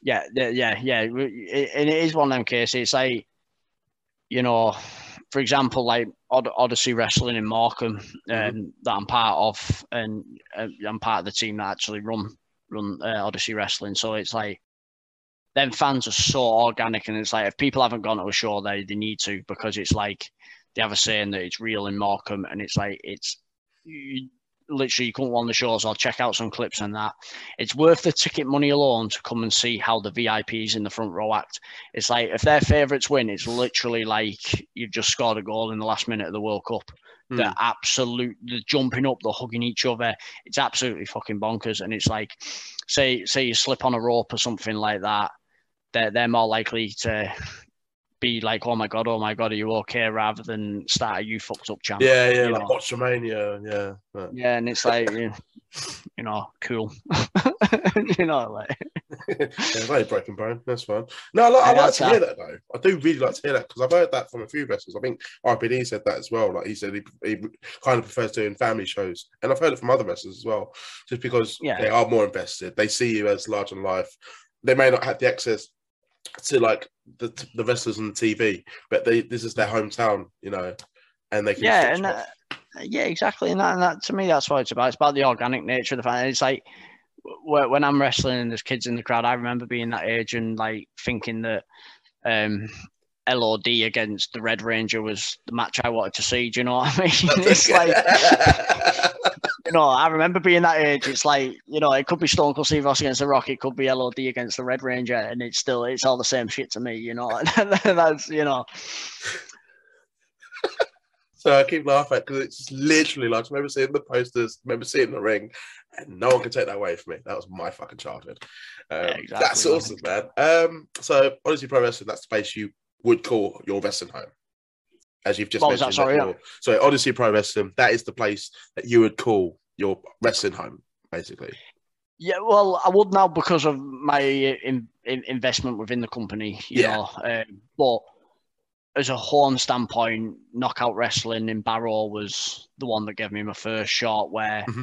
S3: Yeah, yeah, yeah, and it is one of them cases. It's like you know, for example, like Odyssey Wrestling in Morecambe mm-hmm. um, mm-hmm. that I'm part of, and uh, I'm part of the team that actually run run uh, Odyssey Wrestling. So it's like them fans are so organic, and it's like if people haven't gone to a show, they they need to because it's like they have a saying that it's real in Morecambe, and it's like it's you, literally you couldn't want the shows. I'll check out some clips and that. It's worth the ticket money alone to come and see how the VIPs in the front row act. It's like if their favourites win, it's literally like you've just scored a goal in the last minute of the World Cup. Mm. They're absolute, they're jumping up, they're hugging each other. It's absolutely fucking bonkers. And it's like, say, say you slip on a rope or something like that they're, they're more likely to be like, oh my god, oh my god, are you okay? Rather than start a you fucked up chant.
S2: Yeah, yeah, like Botchamania, yeah.
S3: But... Yeah, and it's like, you know, cool. you know, like.
S2: yeah, very broken bone. That's fine. No, I, like, I like to hear that though. I do really like to hear that because I've heard that from a few wrestlers. I think RPD said that as well. Like he said, he, he kind of prefers doing family shows, and I've heard it from other wrestlers as well. Just because yeah. they are more invested, they see you as large in life. They may not have the access to like the the wrestlers on the TV, but they this is their hometown, you know, and they can
S3: yeah, and uh, yeah, exactly, and that, and that to me that's what it's about. It's about the organic nature of the fan. It's like when I'm wrestling and there's kids in the crowd, I remember being that age and like thinking that um, LOD against the Red Ranger was the match I wanted to see. Do you know what I mean? it's like you know, I remember being that age. It's like, you know, it could be Stone Cold Steve Austin against the Rock, it could be LOD against the Red Ranger, and it's still it's all the same shit to me, you know. That's you know.
S2: So I keep laughing because it's literally like I remember seeing the posters, remember seeing the ring, and no one can take that away from me. That was my fucking childhood. Um, yeah, exactly. That's awesome, man. Um, so Odyssey Pro Wrestling, that's the place you would call your wrestling home as you've just mentioned. Sorry, yeah. So Odyssey Pro Wrestling, that is the place that you would call your wrestling home, basically.
S3: Yeah, well, I would now because of my in, in investment within the company, you yeah. know. Um, but as a home standpoint, knockout wrestling in Barrow was the one that gave me my first shot. Where, mm-hmm.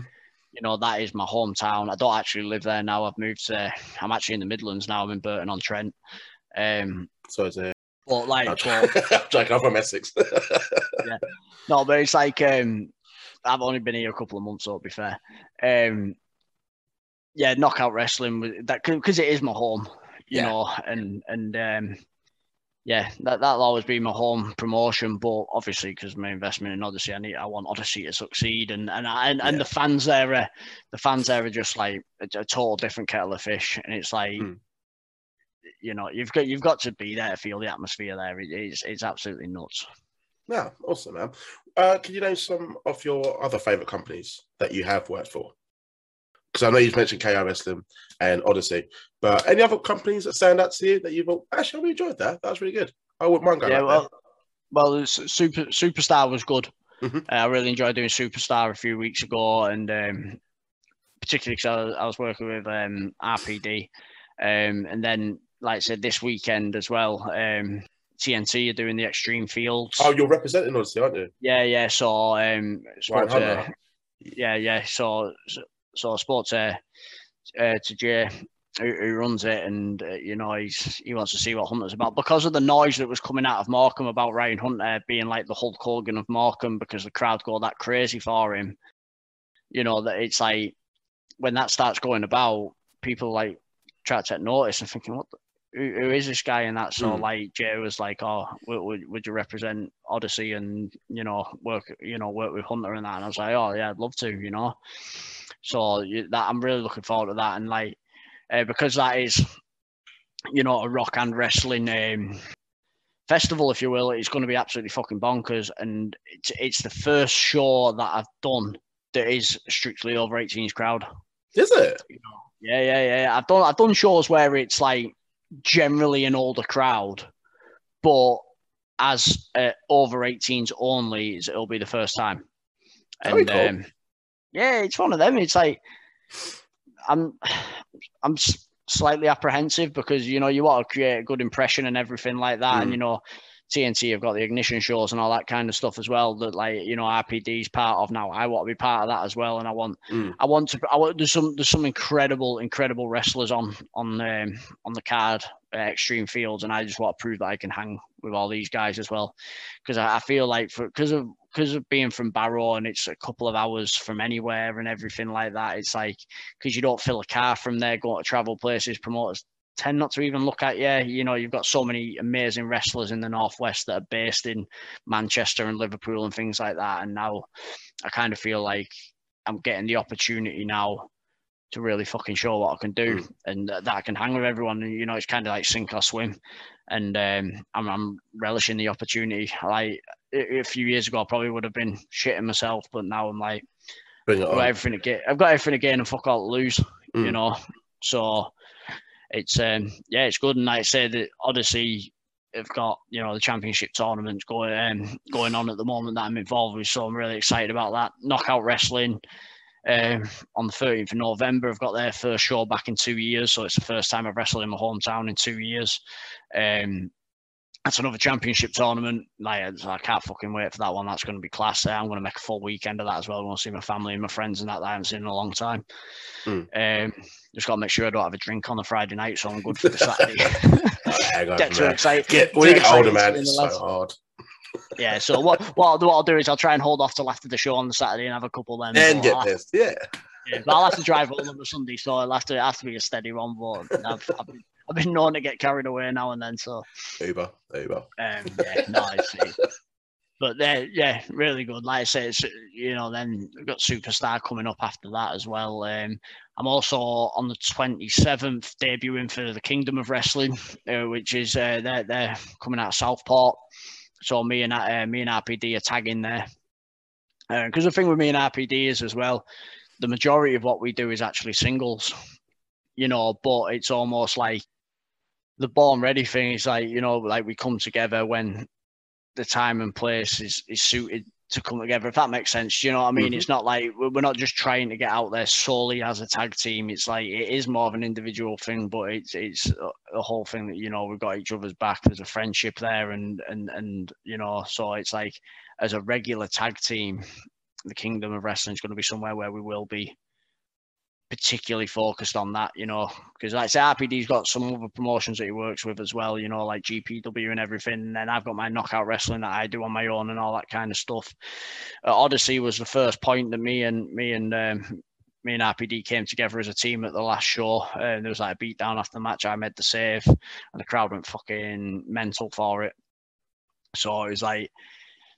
S3: you know, that is my hometown. I don't actually live there now. I've moved to. I'm actually in the Midlands now. I'm in Burton on Trent. Um,
S2: so it's a
S3: but like, I'm
S2: but, I'm from Essex.
S3: yeah, no, but it's like um, I've only been here a couple of months, so to be fair. Um, yeah, knockout wrestling that because it is my home, you yeah. know, and and um, yeah, that that'll always be my home promotion. But obviously, because my investment in Odyssey, I need I want Odyssey to succeed, and and and, and the fans there, are, the fans there are just like a, a total different kettle of fish, and it's like. Mm you know, you've got you've got to be there to feel the atmosphere there. It, it's it's absolutely nuts.
S2: Yeah, awesome, man. Uh, can you name some of your other favorite companies that you have worked for? Because I know you've mentioned KI Wrestling and Odyssey, but any other companies that stand out to you that you've actually really enjoyed that? That was really good. I wouldn't mind going. Yeah,
S3: well, there. well, Super Superstar was good. Mm-hmm. Uh, I really enjoyed doing Superstar a few weeks ago, and um, particularly because I, was, I was working with um, RPD, um, and then like I said, this weekend as well. Um, TNT are doing the Extreme Fields.
S2: Oh, you're representing us, aren't you?
S3: Yeah, yeah. So, um, to, yeah, yeah. So, so, so I spoke to uh, to Jay who, who runs it, and uh, you know he's he wants to see what Hunter's about because of the noise that was coming out of Morecambe about Ryan Hunter being like the Hulk Hogan of Morecambe because the crowd go that crazy for him. You know that it's like when that starts going about, people like try to take notice and thinking, what, the, who, who is this guy? And that so mm. like Jay was like, oh, would, would you represent Odyssey and you know work you know work with Hunter and that? And I was like, oh yeah, I'd love to, you know. So that I'm really looking forward to that, and like uh, because that is, you know, a rock and wrestling um, festival, if you will. It's going to be absolutely fucking bonkers, and it's it's the first show that I've done that is strictly over 18s crowd.
S2: Is it?
S3: You know, yeah, yeah, yeah. I've done I've done shows where it's like generally an older crowd, but as uh, over 18s only, it'll be the first time. And cool. um, yeah, it's one of them. It's like I'm I'm slightly apprehensive because you know you want to create a good impression and everything like that, mm. and you know TNT have got the ignition shows and all that kind of stuff as well. That like you know RPD's part of now. I want to be part of that as well, and I want mm. I want to. I want there's some there's some incredible incredible wrestlers on on um, on the card uh, Extreme Fields, and I just want to prove that I can hang with all these guys as well, because I, I feel like for because of because of being from Barrow and it's a couple of hours from anywhere and everything like that, it's like because you don't fill a car from there, going to travel places, promoters tend not to even look at you. You know, you've got so many amazing wrestlers in the Northwest that are based in Manchester and Liverpool and things like that. And now I kind of feel like I'm getting the opportunity now to really fucking show what I can do mm. and that I can hang with everyone. And, you know, it's kind of like sink or swim. And um, I'm, I'm relishing the opportunity. Like a few years ago, I probably would have been shitting myself, but now I'm like, I've got everything to get. I've got everything and fuck all to lose. Mm. You know, so it's um yeah, it's good. And like I said, the Odyssey have got you know the championship tournaments going um, going on at the moment that I'm involved with, so I'm really excited about that. Knockout Wrestling um, on the 13th of November. I've got their first show back in two years, so it's the first time I've wrestled in my hometown in two years. Um, that's another championship tournament. Like I can't fucking wait for that one. That's going to be class. There. I'm going to make a full weekend of that as well. I want to see my family and my friends and that, that I haven't seen in a long time. Mm. Um, just got to make sure I don't have a drink on the Friday night, so I'm good for the Saturday. get too excited.
S2: Get, when you get older, man, it's so hard.
S3: yeah. So what what I'll do, what I'll do is I'll try and hold off till after the show on the Saturday and have a couple then.
S2: And get pissed. Yeah.
S3: Yeah, but I'll have to drive home on the Sunday, so it'll have to, have to be a steady one. But I've, I've been I've been known to get carried away now and then. So
S2: Uber, Uber. Um,
S3: yeah, nice. but they're yeah, really good. Like I say, it's you know, then we've got Superstar coming up after that as well. Um, I'm also on the 27th debuting for the Kingdom of Wrestling, uh, which is uh, they're they're coming out of Southport. So me and uh, me and RPD are tagging there. Because uh, the thing with me and RPD is as well, the majority of what we do is actually singles, you know. But it's almost like the born ready thing is like you know like we come together when the time and place is is suited to come together if that makes sense you know what i mean? Mm-hmm. it's not like we're not just trying to get out there solely as a tag team. It's like it is more of an individual thing but it's it's a whole thing that you know we've got each other's back there's a friendship there and and and you know so it's like as a regular tag team the kingdom of wrestling is going to be somewhere where we will be particularly focused on that, you know, because like I say, RPD's got some other promotions that he works with as well, you know, like GPW and everything. And then I've got my knockout wrestling that I do on my own and all that kind of stuff. Uh, Odyssey was the first point that me and me and um, me and RPD came together as a team at the last show. And there was like a beat down after the match. I made the save, and the crowd went fucking mental for it. So it was like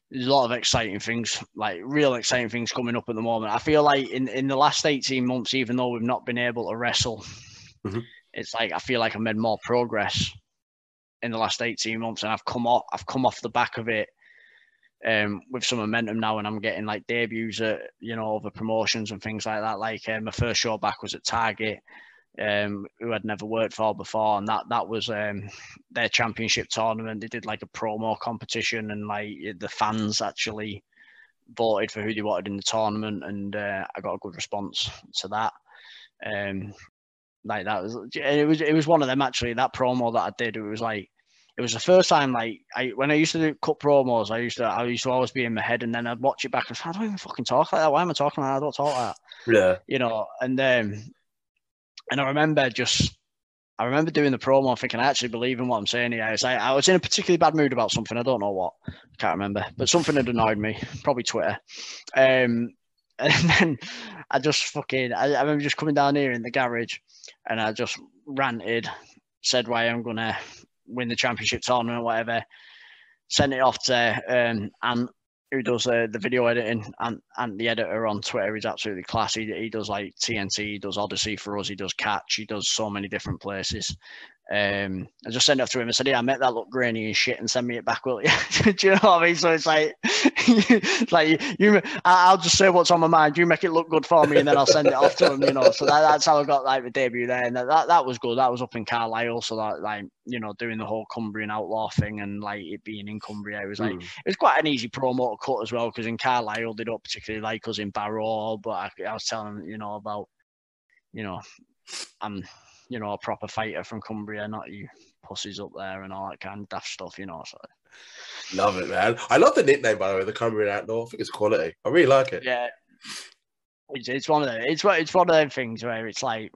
S3: there's a lot of exciting things, like real exciting things coming up at the moment. I feel like in, in the last 18 months, even though we've not been able to wrestle, mm-hmm. it's like I feel like I've made more progress in the last 18 months and I've come off I've come off the back of it um, with some momentum now and I'm getting like debuts at you know other promotions and things like that. Like um, my first show back was at Target um, who I'd never worked for before, and that that was um, their championship tournament. They did like a promo competition, and like the fans actually voted for who they wanted in the tournament, and uh, I got a good response to that. Um, like that was it was it was one of them actually. That promo that I did, it was like it was the first time like I when I used to do cut promos, I used to I used to always be in my head and then I'd watch it back and say, I don't even fucking talk like that. Why am I talking like that? I don't talk like that.
S2: Yeah.
S3: You know, and um and I remember just I remember doing the promo thinking I actually believe in what I'm saying here. It's like I was in a particularly bad mood about something. I don't know what. I can't remember. But something had annoyed me. Probably Twitter. Um and then I just fucking I, I remember just coming down here in the garage and I just ranted, said why I'm gonna win the championship tournament whatever. Sent it off to um, and who does uh, the video editing and, and the editor on Twitter is absolutely classy. He, he does like TNT, he does Odyssey for us, he does Catch, he does so many different places. Um, I just sent it off to him and said, "Yeah, I met that look grainy and shit, and send me it back, will you?" Do you know what I mean? So it's like, like you, I'll just say what's on my mind. You make it look good for me, and then I'll send it off to him. You know, so that, that's how I got like the debut there, and that, that, that was good. That was up in Carlisle, so that like you know doing the whole Cumbrian outlaw thing and like it being in Cumbria, it was like
S2: Mm.
S3: it was quite an easy promo to cut as well because in Carlisle they don't particularly like us in Barrow, but I, I was telling them, you know about, you know, I'm you know a proper fighter from Cumbria, not you pussies up there and all that kind of daft stuff, you know. So
S2: Love it, man. I love the nickname, by the way, the Cumbrian Outlaw. I think it's quality. I really like it.
S3: yeah, it's, it's one of the it's it's one of them things where it's like,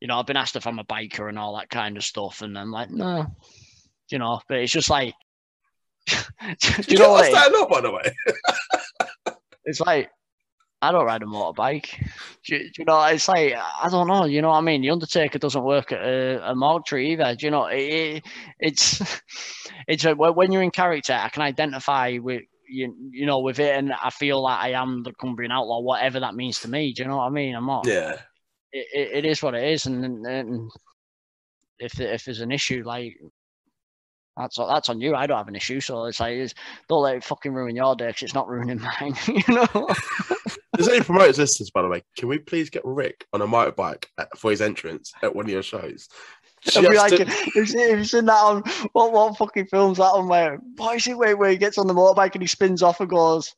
S3: you know, I've been asked if I'm a biker and all that kind of stuff, and I'm like, no, you know, but it's just like, do you know what?
S2: what's
S3: it is?
S2: that up, by the way?
S3: It's like I don't ride a motorbike. Do, you- do you know? It's like I don't know. You know what I mean? The Undertaker doesn't work at a, a mortuary either. Do you know? It, it, it's it's a, when you're in character, I can identify with you. You know, with it, and I feel like I am the Cumbrian outlaw, whatever that means to me. Do you know what I mean? I'm not.
S2: Yeah.
S3: It, it, it is what it is, and, and if if there's an issue, like. That's that's on you. I don't have an issue, so it's like it's, don't let it fucking ruin your day because it's not ruining mine. You know.
S2: There's any promoters listeners, by the way. Can we please get Rick on a motorbike at, for his entrance at one of your shows?
S3: It'll be like,
S2: to-
S3: have you seen- have you seen that on what what fucking film's that on where what is it where, where he gets on the motorbike and he spins off and goes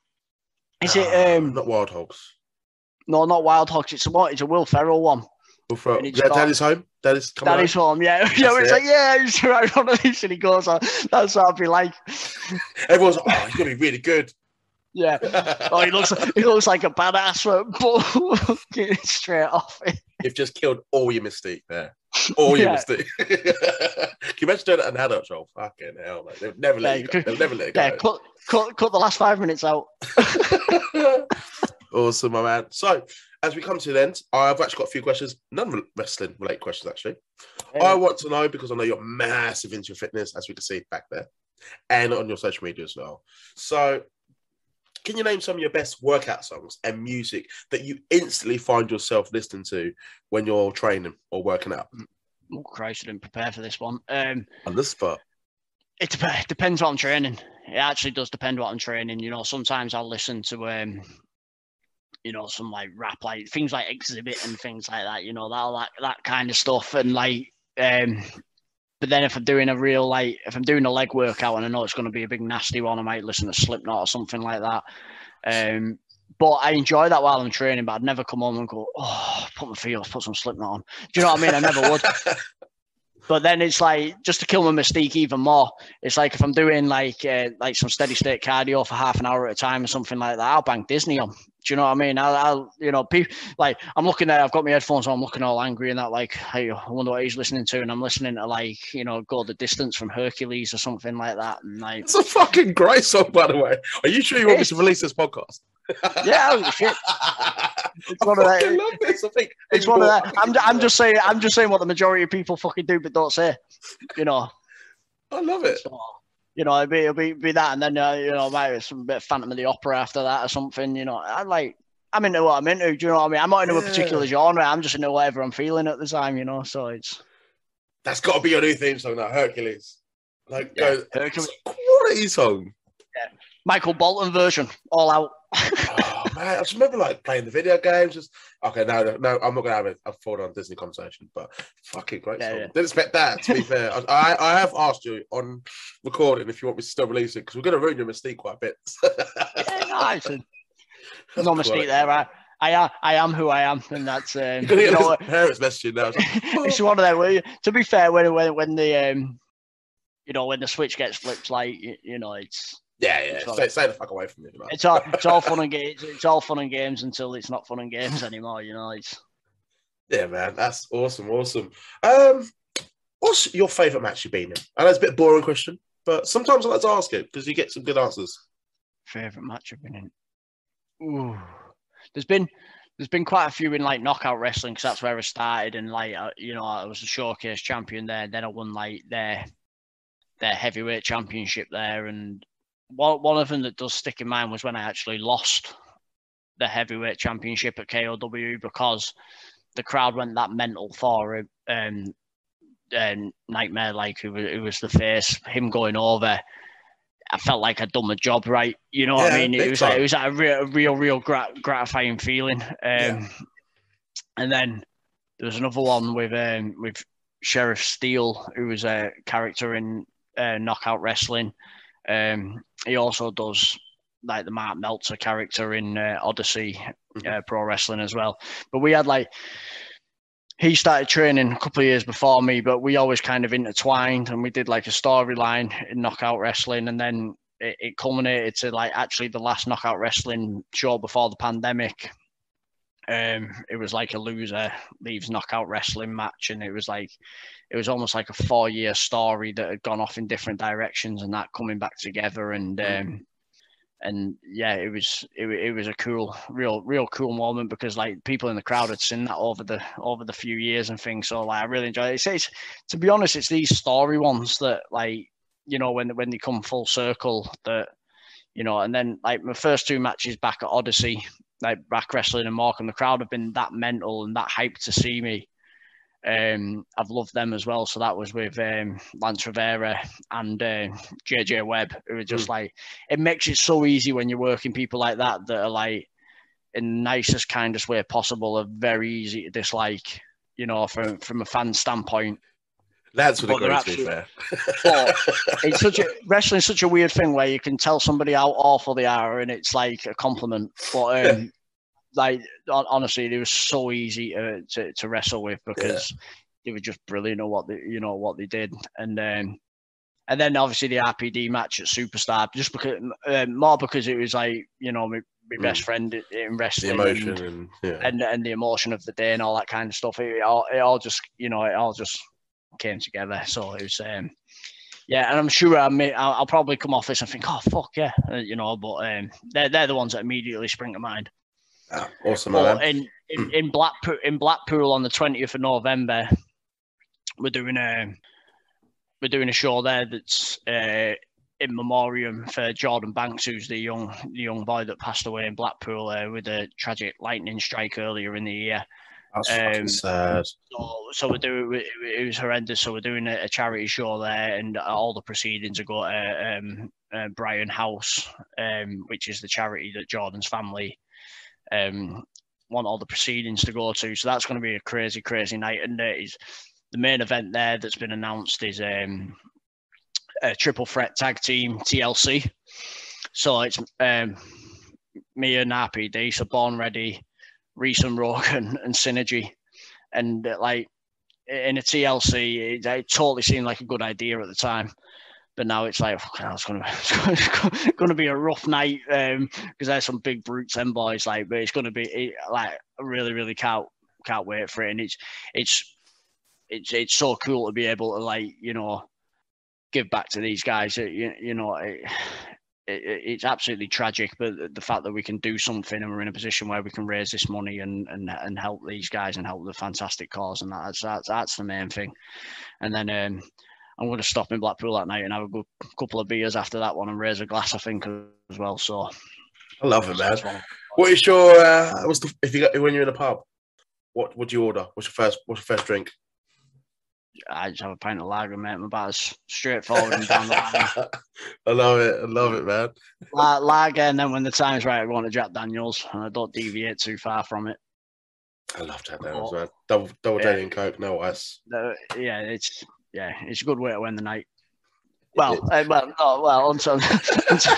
S3: is it um
S2: not Wild Hogs?
S3: no not Wild Hogs it's a what it's a Will Ferrell one
S2: We'll throw,
S3: And
S2: is
S3: it's
S2: that
S3: got-
S2: Daddy's home? Daddy's coming
S3: Daddy's home yeah yeah where it's
S2: it.
S3: like yeah he's right on these and he goes on that's what I'd be like
S2: Everyone's like, oh, he's gonna be really good.
S3: Yeah oh he looks he looks like a badass but fucking straight off it.
S2: You've just killed all your mystique there. All your
S3: Yeah.
S2: mystique. Can you imagine doing it at an adult show? Fucking hell, mate. They'll never let
S3: yeah,
S2: you go. They'll never let it
S3: yeah
S2: go.
S3: cut, cut cut the last five minutes out
S2: awesome, my man. So, as we come to the end, I've actually got a few questions, none wrestling related questions, actually. I want to know because I know you're massive into your fitness, as we can see back there, and on your social media as well. So, can you name some of your best workout songs and music that you instantly find yourself listening to when you're training or working out?
S3: oh Christ I didn't prepare for this one um
S2: On the spot.
S3: it dep- depends what I'm training. It actually does depend what I'm training. You know, sometimes I'll listen to um, you know, some like rap, like things like Exhibit and things like that. You know, that that that kind of stuff, and like, um, but then if I'm doing a real like, if I'm doing a leg workout and I know it's going to be a big nasty one, I might listen to Slipknot or something like that. Um, but I enjoy that while I'm training, but I'd never come home and go, oh, put my feet up, put some Slipknot on. Do you know what I mean? I never would. But then it's like just to kill my mystique even more. It's like if I'm doing like uh, like some steady state cardio for half an hour at a time or something like that, I'll bang Disney on. Do you know what I mean? I'll, I'll you know, people like I'm looking there, I've got my headphones on, I'm looking all angry and that, like, hey, I wonder what he's listening to, and I'm listening to like, you know, go the distance from Hercules or something like that, and like,
S2: It's a fucking great song, by the way. Are you sure you want me to release this podcast?
S3: yeah, oh, shit, it's
S2: I
S3: one of that. Eh?
S2: love this. I think
S3: It's one of that. I'm, I'm just saying, I'm just saying what the majority of people fucking do, but don't say. You know.
S2: I love it.
S3: So, you know, it'll be, it'll be, be that, and then uh, you know, maybe some bit of Phantom of the Opera after that or something. You know, I like. I'm into what I'm into. Do you know what I mean? I'm not into a particular genre. I'm just into whatever I'm feeling at the time. You know, so it's
S2: That's got to be your new theme song now, Hercules. Like,
S3: Yeah, Hercules.
S2: quality song. Yeah.
S3: Michael Bolton version, all out.
S2: Oh man, I just remember like playing the video games. Just okay, no, no, no I'm not gonna have a, a full on Disney conversation, but fucking great
S3: Yeah, yeah.
S2: Didn't expect that. To be fair, I, I, have asked you on recording if you want me to still release it because we're gonna ruin your mystique quite a bit.
S3: Yeah, nice. and
S2: That's
S3: No mistake there. I, I am, I am who I am, and that's um, you know,
S2: parents messaging now. It's
S3: one of them. To be fair, when when when the um, you know when the switch gets flipped, like you, you know, it's
S2: Yeah, yeah. Stay, stay the fuck away from me. Man.
S3: it's all it's all fun and games. It's all fun and games until it's not fun and games anymore. You know, it's
S2: Yeah, man. That's awesome. Awesome. Um, what's your favorite match you've been in? I know it's a bit boring question, but sometimes I like to ask it because you get some good answers.
S3: favorite match I've been in. Ooh, there's been there's been quite a few in like knockout wrestling because that's where I started, and like uh, you know I was a showcase champion there. Then I won like their their heavyweight championship there, and one one of them that does stick in mind was when I actually lost the heavyweight championship at KOW because the crowd went that mental for. Um, um, Nightmare, like who, who was the face, him going over. I felt like I'd done my job right. You know what I mean? It was like, it was like a real, real, real grat- gratifying feeling. Um,
S2: Yeah.
S3: And then there was another one with um, with Sheriff Steele, who was a character in uh, Knockout Wrestling. Um, he also does like the Mark Meltzer character in uh, Odyssey uh, Pro Wrestling as well. But we had like he started training a couple of years before me, but we always kind of intertwined and we did like a storyline in Knockout Wrestling, and then it, it culminated to like actually the last Knockout Wrestling show before the pandemic. Um, it was like a loser leaves Knockout Wrestling match, and it was like it was almost like a four-year story that had gone off in different directions, and that coming back together, and um, and yeah, it was it, it was a cool, real, real cool moment because like people in the crowd had seen that over the over the few years and things. So like I really enjoyed it. It's, it's to be honest, it's these story ones that like you know when when they come full circle that you know, and then like my first two matches back at Odyssey, like back wrestling and Morecambe, the crowd have been that mental and that hyped to see me. Um, I've loved them as well. So that was with um, Lance Rivera and uh, JJ Webb, who were just like, it makes it so easy when you're working people like that that are like, in the nicest, kindest way possible, are very easy to dislike. You know, from from a fan standpoint,
S2: Lads
S3: what they're
S2: be fair.
S3: but it's such a wrestling's such a weird thing where you can tell somebody how awful they are and it's like a compliment. But um, like honestly, it was so easy to, to, to wrestle with because they were just brilliant at what they you know what they did. And um, and then obviously the RPD match at Superstar, just because um, more because it was like you know my, my
S2: Mm.
S3: best friend in
S2: the
S3: wrestling.
S2: emotion
S3: and,
S2: and yeah.
S3: and and the emotion of the day and all that kind of stuff. It, all it all just you know it all just came together. So it was um yeah, and I'm sure I may, I'll, I'll probably come off this and think, oh fuck yeah, uh, you know. But um, they're they're the ones that immediately spring to mind.
S2: Ah, awesome, man.
S3: in in, in Blackpool in Blackpool on the 20th of November, we're doing a we're doing a show there that's uh, in memoriam for Jordan Banks, who's the young the young boy that passed away in Blackpool uh, with a tragic lightning strike earlier in the year. Um. So, so we're doing it, it was horrendous. So we're doing a, a charity show there, and all the proceedings are go to um, uh, Brian House, um, which is the charity that Jordan's family um, want all the proceedings to go to. So that's going to be a crazy, crazy night. And uh, is the main event there that's been announced is um, a triple threat tag team TLC. So it's um, me and RPD, so Born Ready, Reese and Rogan, and Synergy. And uh, like in a TLC, it, it totally seemed like a good idea at the time. But now it's like, fucking it's gonna, gonna be a rough night because there's some big brutes and boys. Like, but it's gonna be it, like really, really can't can't wait for it. And it's it's it's it's so cool to be able to like you know give back to these guys. You, you know, it's absolutely tragic, but the fact that we can do something and we're in a position where we can raise this money and and, and help these guys and help the fantastic cause, and that's that's that's the main thing. And then um, I'm going to stop in Blackpool that night and have a good couple of beers after that one and raise a glass, I think, as well. So
S2: I love it, man. What is your uh, what's the if you got when you're in a pub? What would you order? What's your first what's your first drink?
S3: I just have a pint of lager, mate. I'm about as straightforward and down the line.
S2: I love it. I love it, man.
S3: La- Lager, and then when the time's right, I go on to Jack Daniels, and I don't deviate too far from it.
S2: I love that Daniels, man. Double double
S3: Yeah.
S2: And Coke, no ice.
S3: The- yeah, it's yeah, it's a good way to end the night. Well, uh, well, no, well, until, until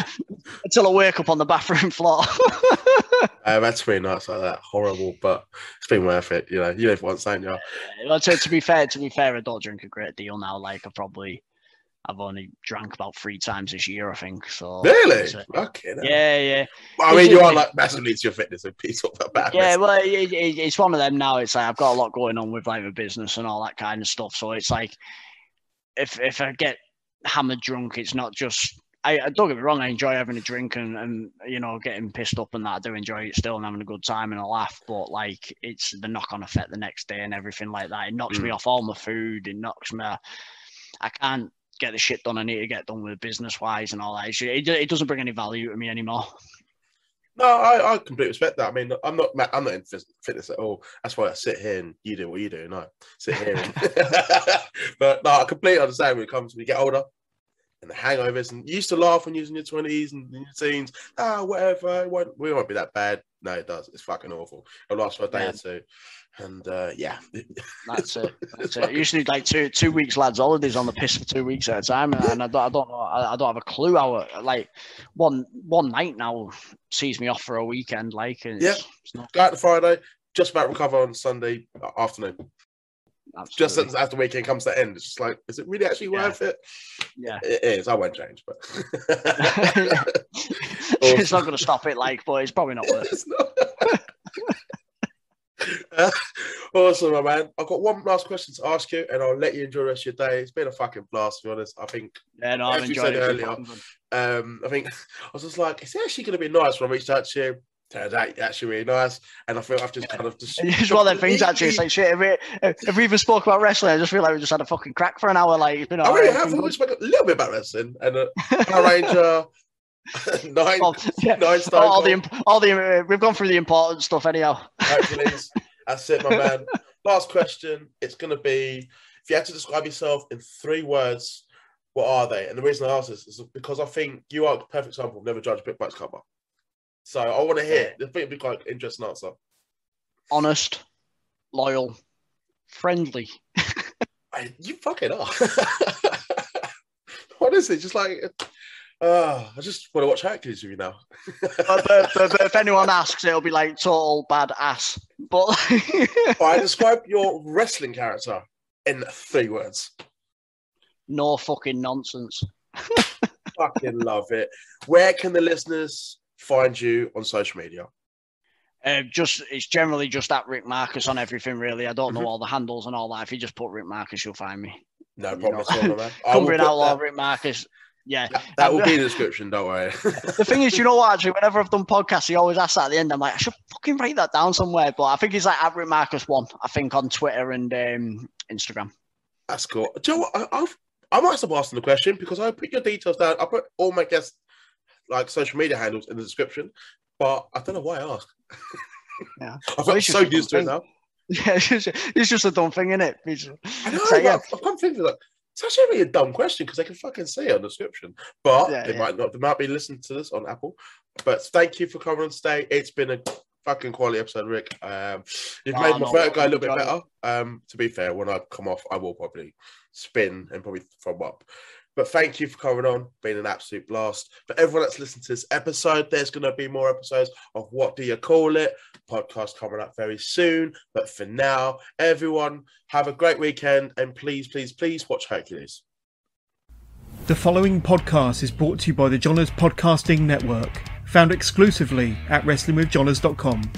S3: until I wake up on the bathroom floor.
S2: Uh, that's three nights like that. Horrible, but it's been worth it. You know, you live once, ain't you?
S3: Well, to, to be fair, to be fair, I don't drink a great deal now. Like I probably I've only drank about three times this year, I think. So
S2: really, okay,
S3: yeah, yeah.
S2: I mean, you are like massively into your fitness and piece of that.
S3: Yeah, well, it, it, it's one of them now. It's like I've got a lot going on with like my business and all that kind of stuff. So it's like if if I get hammered drunk, it's not just I, don't get me wrong, I enjoy having a drink and, and you know getting pissed up and that. I do enjoy it still and having a good time and a laugh. But like it's the knock on effect the next day and everything like that. It knocks mm. me off all my food. It knocks me. I can't get the shit done I need to get done with business wise and all that. It, it doesn't bring any value to me anymore.
S2: No, I, I completely respect that. I mean, I'm not I'm not in fitness at all. That's why I sit here and you do what you do. No, sit here. And... but no, I completely understand when it comes when you get older and the hangovers. And you used to laugh when you was in your twenties and your teens. Ah, whatever. It won't, we won't be that bad. No, it does. It's fucking awful. It'll last for a day yeah. or two and uh, yeah,
S3: that's it. That's it. Usually, like two two weeks lads holidays on the piss for two weeks at a time, and I don't, I don't know, I, don't have a clue how. Like one one night now sees me off for a weekend. Like,
S2: yeah, it's not... go out to Friday, just about recover on Sunday afternoon. Absolutely. Just as, as the weekend comes to end, it's just like, is it really actually yeah. worth it?
S3: Yeah,
S2: it is. I won't change, but
S3: it's not going to stop it. Like, but it's probably not worth it.
S2: awesome, my man. I've got one last question to ask you, and I'll let you enjoy the rest of your day. It's been a fucking blast, to be honest. I think.
S3: Yeah, no, I've enjoyed it
S2: earlier. Um, I think I was just like, is it actually going to be nice when I reached out to you? Turns out actually really nice, and I feel I've just kind of just.
S3: It's one of the things actually. It's like shit. If we, if we even spoke about wrestling, I just feel like we just had a fucking crack for an hour. Like it's been.
S2: I really have. We spoke a little bit about wrestling and uh, Power Ranger. nine,
S3: well, yeah. nine all, all the all the uh, we've gone through the important stuff anyhow.
S2: Hercules, that's it, my man. Last question. It's going to be: if you had to describe yourself in three words, what are they? And the reason I ask this is because I think you are a perfect example of never judge a bit by its cover. So I want to hear. I think it'd be quite an interesting answer.
S3: Honest, loyal, friendly.
S2: you fucking are. what is it? just like uh, I just want to watch Hercules with you now.
S3: but, but, but, but, if anyone asks, it'll be like total bad ass. But
S2: I describe your wrestling character in three words.
S3: No fucking nonsense.
S2: fucking love it. Where can the listeners find you on social media?
S3: Uh, just it's generally just at Rick Markus on everything. Really, I don't know mm-hmm. all the handles and all that. If you just put Rick Markus, you'll find me.
S2: No problem you know? at
S3: all, man. Outlaw, Rick Markus. Yeah,
S2: that, that will be in the description. Don't worry.
S3: the thing is, you know what? Actually, whenever I've done podcasts, he always asks that at the end. I'm like, I should fucking write that down somewhere. But I think he's like at Rick Markus one. I think on Twitter and um, Instagram.
S2: That's cool. Do you know what? I, I've, I might have asked the question because I put your details down. I put all my guests like social media handles in the description, but I don't know why I asked.
S3: Yeah,
S2: I've got so used to it now.
S3: Yeah, it's just, it's just a dumb thing, isn't it? It's,
S2: I know. So, yeah. I've come thinking like it's actually really a dumb question because they can fucking say it on the description, but yeah, they yeah. might not. They might be listening to this on Apple. But thank you for coming on today. It's been a fucking quality episode, Rick. Um, you've made my vertigo a little bit better. Um, to be fair, when I come off, I will probably spin and probably throw up. But thank you for coming on, Been an absolute blast. For everyone that's listened to this episode, there's going to be more episodes of What Do You Call It? Podcast coming up very soon. But for now, everyone, have a great weekend and please, please, please watch Hercules.
S4: The following podcast is brought to you by the Johners Podcasting Network, found exclusively at WrestlingWithJohners.com.